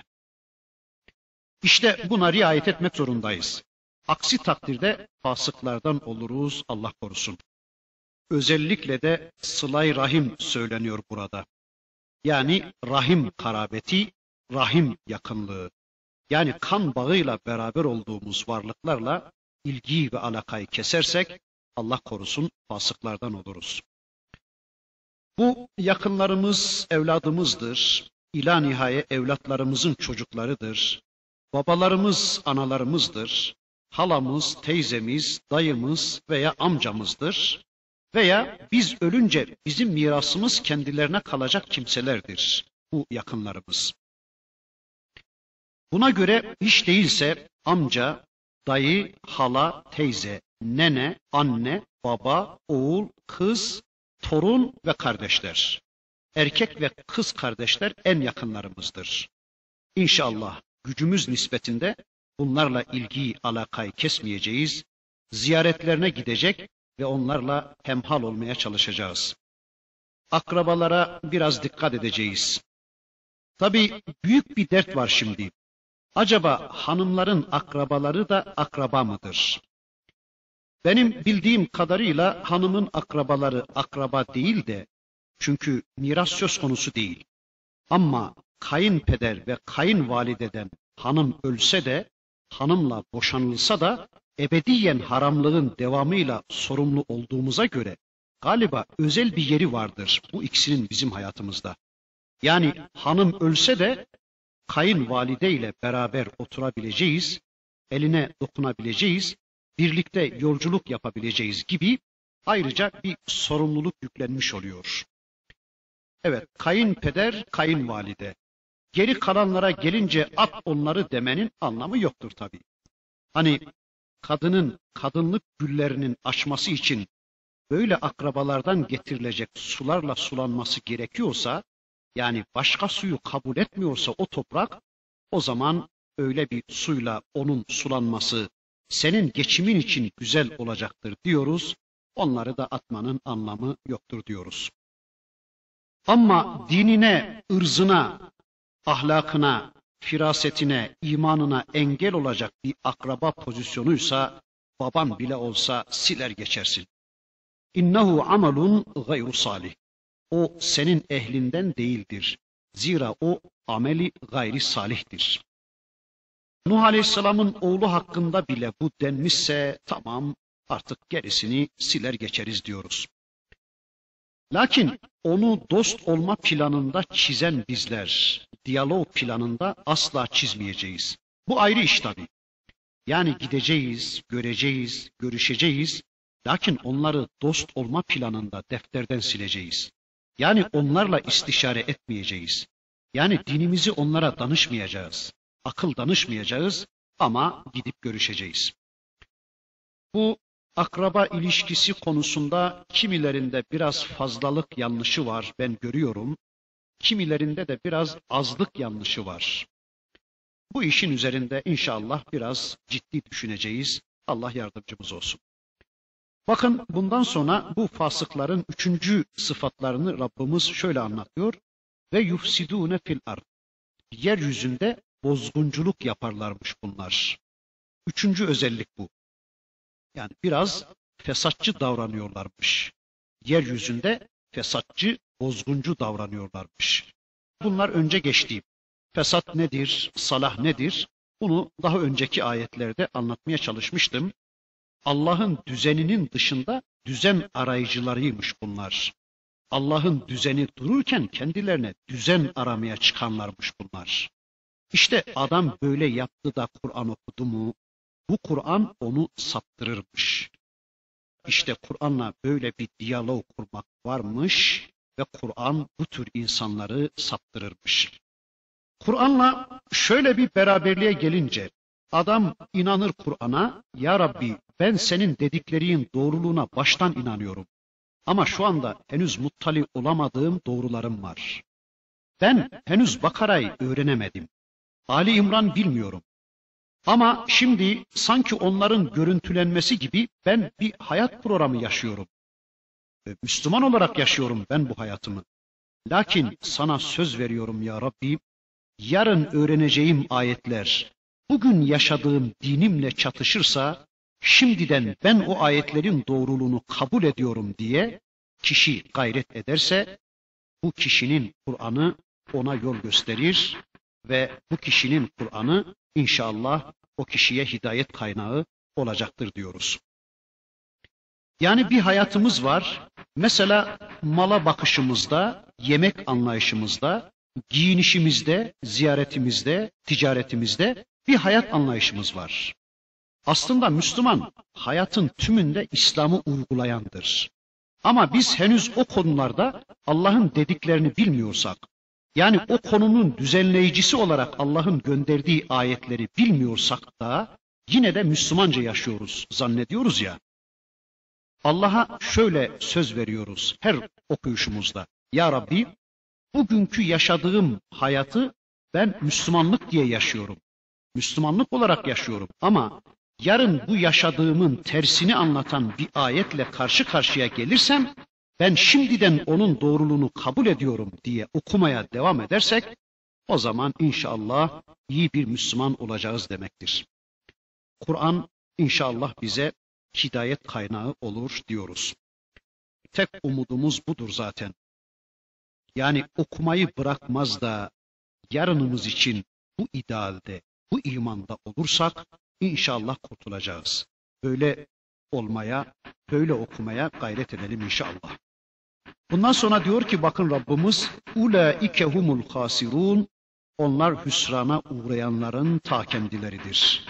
İşte buna riayet etmek zorundayız. Aksi takdirde fasıklardan oluruz Allah korusun. Özellikle de sılay rahim söyleniyor burada. Yani rahim karabeti, rahim yakınlığı. Yani kan bağıyla beraber olduğumuz varlıklarla ilgiyi ve alakayı kesersek Allah korusun fasıklardan oluruz. Bu yakınlarımız evladımızdır. İla nihaye evlatlarımızın çocuklarıdır. Babalarımız analarımızdır. Halamız, teyzemiz, dayımız veya amcamızdır. Veya biz ölünce bizim mirasımız kendilerine kalacak kimselerdir bu yakınlarımız. Buna göre hiç değilse amca, dayı, hala, teyze, nene, anne, baba, oğul, kız, torun ve kardeşler. Erkek ve kız kardeşler en yakınlarımızdır. İnşallah gücümüz nispetinde bunlarla ilgiyi, alakayı kesmeyeceğiz. Ziyaretlerine gidecek ve onlarla hemhal olmaya çalışacağız. Akrabalara biraz dikkat edeceğiz. Tabi büyük bir dert var şimdi. Acaba hanımların akrabaları da akraba mıdır? Benim bildiğim kadarıyla hanımın akrabaları akraba değil de çünkü miras söz konusu değil. Ama kayınpeder ve kayınvalideden hanım ölse de hanımla boşanılsa da ebediyen haramlığın devamıyla sorumlu olduğumuza göre galiba özel bir yeri vardır bu ikisinin bizim hayatımızda. Yani hanım ölse de kayınvalide ile beraber oturabileceğiz, eline dokunabileceğiz, birlikte yolculuk yapabileceğiz gibi ayrıca bir sorumluluk yüklenmiş oluyor. Evet, kayınpeder, kayınvalide. Geri kalanlara gelince at onları demenin anlamı yoktur tabi. Hani kadının kadınlık güllerinin açması için böyle akrabalardan getirilecek sularla sulanması gerekiyorsa, yani başka suyu kabul etmiyorsa o toprak, o zaman öyle bir suyla onun sulanması senin geçimin için güzel olacaktır diyoruz. Onları da atmanın anlamı yoktur diyoruz. Ama dinine, ırzına, ahlakına, firasetine, imanına engel olacak bir akraba pozisyonuysa baban bile olsa siler geçersin. İnnehu amalun gayru salih. O senin ehlinden değildir. Zira o ameli gayri salihtir. Nuh Aleyhisselam'ın oğlu hakkında bile bu denmişse tamam artık gerisini siler geçeriz diyoruz. Lakin onu dost olma planında çizen bizler, diyalog planında asla çizmeyeceğiz. Bu ayrı iş tabii. Yani gideceğiz, göreceğiz, görüşeceğiz. Lakin onları dost olma planında defterden sileceğiz. Yani onlarla istişare etmeyeceğiz. Yani dinimizi onlara danışmayacağız. Akıl danışmayacağız ama gidip görüşeceğiz. Bu akraba ilişkisi konusunda kimilerinde biraz fazlalık yanlışı var ben görüyorum. Kimilerinde de biraz azlık yanlışı var. Bu işin üzerinde inşallah biraz ciddi düşüneceğiz. Allah yardımcımız olsun. Bakın bundan sonra bu fasıkların üçüncü sıfatlarını Rabbimiz şöyle anlatıyor. Ve yufsidune fil ard. Yeryüzünde bozgunculuk yaparlarmış bunlar. Üçüncü özellik bu. Yani biraz fesatçı davranıyorlarmış. Yeryüzünde fesatçı, bozguncu davranıyorlarmış. Bunlar önce geçti. Fesat nedir, salah nedir? Bunu daha önceki ayetlerde anlatmaya çalışmıştım. Allah'ın düzeninin dışında düzen arayıcılarıymış bunlar. Allah'ın düzeni dururken kendilerine düzen aramaya çıkanlarmış bunlar. İşte adam böyle yaptı da Kur'an okudu mu? Bu Kur'an onu saptırırmış. İşte Kur'an'la böyle bir diyalog kurmak varmış ve Kur'an bu tür insanları saptırırmış. Kur'an'la şöyle bir beraberliğe gelince adam inanır Kur'an'a, Ya Rabbi ben senin dediklerinin doğruluğuna baştan inanıyorum. Ama şu anda henüz muttali olamadığım doğrularım var. Ben henüz Bakara'yı öğrenemedim. Ali İmran bilmiyorum. Ama şimdi sanki onların görüntülenmesi gibi ben bir hayat programı yaşıyorum. Müslüman olarak yaşıyorum ben bu hayatımı. Lakin sana söz veriyorum ya Rabbi, yarın öğreneceğim ayetler bugün yaşadığım dinimle çatışırsa şimdiden ben o ayetlerin doğruluğunu kabul ediyorum diye kişi gayret ederse bu kişinin Kur'an'ı ona yol gösterir ve bu kişinin Kur'an'ı inşallah o kişiye hidayet kaynağı olacaktır diyoruz. Yani bir hayatımız var. Mesela mala bakışımızda, yemek anlayışımızda, giyinişimizde, ziyaretimizde, ticaretimizde bir hayat anlayışımız var. Aslında Müslüman hayatın tümünde İslam'ı uygulayandır. Ama biz henüz o konularda Allah'ın dediklerini bilmiyorsak, yani o konunun düzenleyicisi olarak Allah'ın gönderdiği ayetleri bilmiyorsak da yine de Müslümanca yaşıyoruz zannediyoruz ya. Allah'a şöyle söz veriyoruz her okuyuşumuzda. Ya Rabbi bugünkü yaşadığım hayatı ben Müslümanlık diye yaşıyorum. Müslümanlık olarak yaşıyorum ama yarın bu yaşadığımın tersini anlatan bir ayetle karşı karşıya gelirsem ben şimdiden onun doğruluğunu kabul ediyorum diye okumaya devam edersek o zaman inşallah iyi bir Müslüman olacağız demektir. Kur'an inşallah bize hidayet kaynağı olur diyoruz. Tek umudumuz budur zaten. Yani okumayı bırakmaz da yarınımız için bu idealde, bu imanda olursak inşallah kurtulacağız. Böyle olmaya, böyle okumaya gayret edelim inşallah. Bundan sonra diyor ki bakın Rabbimiz ulaike humul hasirun onlar hüsrana uğrayanların ta kendileridir.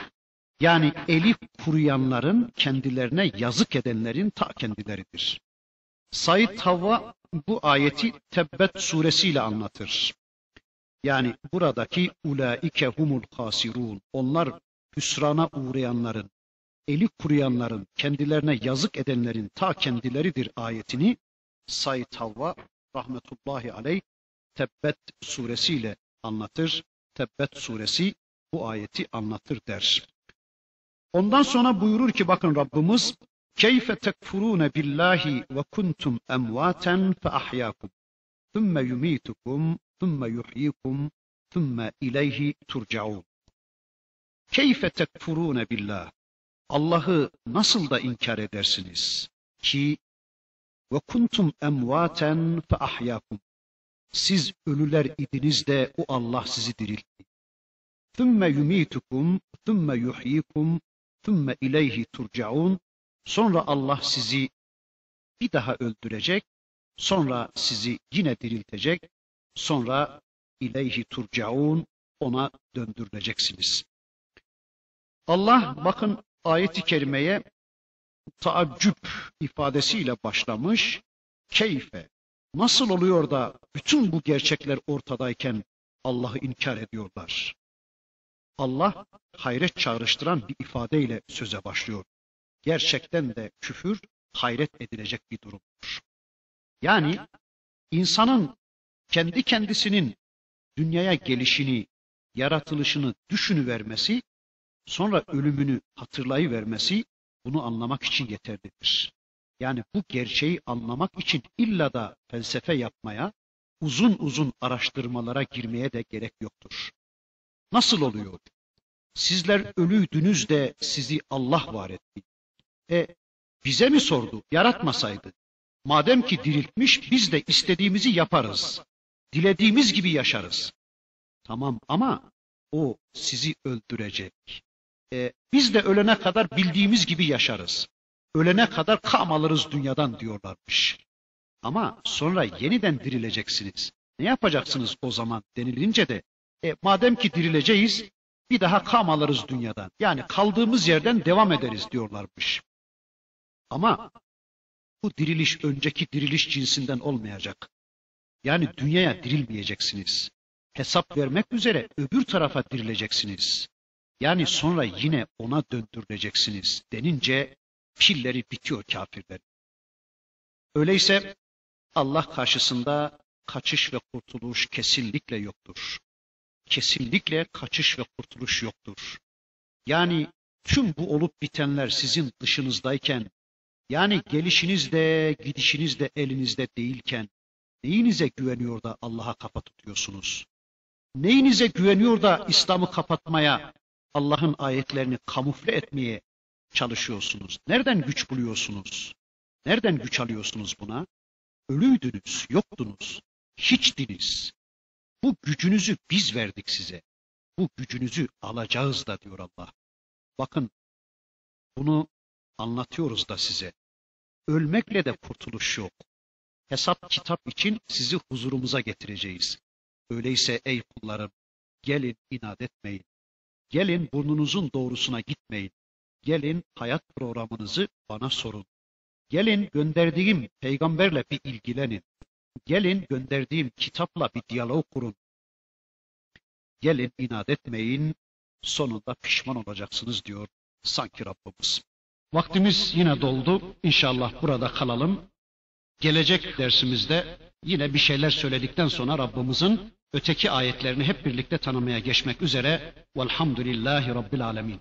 Yani elif kuruyanların kendilerine yazık edenlerin ta kendileridir. Said Havva bu ayeti Tebbet suresiyle anlatır. Yani buradaki ulaike humul hasirun onlar hüsrana uğrayanların, eli kuruyanların, kendilerine yazık edenlerin ta kendileridir ayetini Said Havva rahmetullahi aleyh Tebbet suresiyle anlatır. Tebbet suresi bu ayeti anlatır der. Ondan sonra buyurur ki bakın Rabbimiz Keyfe tekfurune billahi ve kuntum emvaten fe ahyakum. Thumme yumitukum, thumme yuhyikum, thumme ileyhi turcaun. Keyfe tekfurune billah. Allah'ı nasıl da inkar edersiniz ki ve kuntum emvaten fe ahyakum. Siz ölüler idiniz de o Allah sizi diriltti. Thumme yumitukum, thumme yuhyikum, thumme ileyhi turcaun. Sonra Allah sizi bir daha öldürecek, sonra sizi yine diriltecek, sonra ileyhi turcaun ona döndürüleceksiniz. Allah bakın ayeti kerimeye taaccüp ifadesiyle başlamış. Keyfe nasıl oluyor da bütün bu gerçekler ortadayken Allah'ı inkar ediyorlar? Allah hayret çağrıştıran bir ifadeyle söze başlıyor. Gerçekten de küfür hayret edilecek bir durumdur. Yani insanın kendi kendisinin dünyaya gelişini, yaratılışını düşünüvermesi, sonra ölümünü hatırlayıvermesi bunu anlamak için yeterlidir. Yani bu gerçeği anlamak için illa da felsefe yapmaya, uzun uzun araştırmalara girmeye de gerek yoktur. Nasıl oluyor? Sizler ölüydünüz de sizi Allah var etti. E bize mi sordu? Yaratmasaydı. Madem ki diriltmiş biz de istediğimizi yaparız. Dilediğimiz gibi yaşarız. Tamam ama o sizi öldürecek. E, biz de ölene kadar bildiğimiz gibi yaşarız. Ölene kadar kam alırız dünyadan diyorlarmış. Ama sonra yeniden dirileceksiniz. Ne yapacaksınız o zaman denilince de e, madem ki dirileceğiz bir daha kam alırız dünyadan. Yani kaldığımız yerden devam ederiz diyorlarmış. Ama bu diriliş önceki diriliş cinsinden olmayacak. Yani dünyaya dirilmeyeceksiniz. Hesap vermek üzere öbür tarafa dirileceksiniz. Yani sonra yine ona döndürüleceksiniz denince pilleri bitiyor kafirler. Öyleyse Allah karşısında kaçış ve kurtuluş kesinlikle yoktur. Kesinlikle kaçış ve kurtuluş yoktur. Yani tüm bu olup bitenler sizin dışınızdayken, yani gelişiniz de gidişiniz de elinizde değilken, neyinize güveniyor da Allah'a kafa? Neyinize güveniyor da İslam'ı kapatmaya, Allah'ın ayetlerini kamufle etmeye çalışıyorsunuz? Nereden güç buluyorsunuz? Nereden güç alıyorsunuz buna? Ölüydünüz, yoktunuz, hiçtiniz. Bu gücünüzü biz verdik size. Bu gücünüzü alacağız da diyor Allah. Bakın bunu anlatıyoruz da size. Ölmekle de kurtuluş yok. Hesap kitap için sizi huzurumuza getireceğiz. Öyleyse ey kullarım gelin inat etmeyin. Gelin burnunuzun doğrusuna gitmeyin. Gelin hayat programınızı bana sorun. Gelin gönderdiğim peygamberle bir ilgilenin. Gelin gönderdiğim kitapla bir diyalog kurun. Gelin inat etmeyin, sonunda pişman olacaksınız diyor sanki Rabbimiz. Vaktimiz yine doldu. İnşallah burada kalalım. Gelecek dersimizde yine bir şeyler söyledikten sonra Rabbimizin öteki ayetlerini hep birlikte tanımaya geçmek üzere. Velhamdülillahi Rabbil Alemin.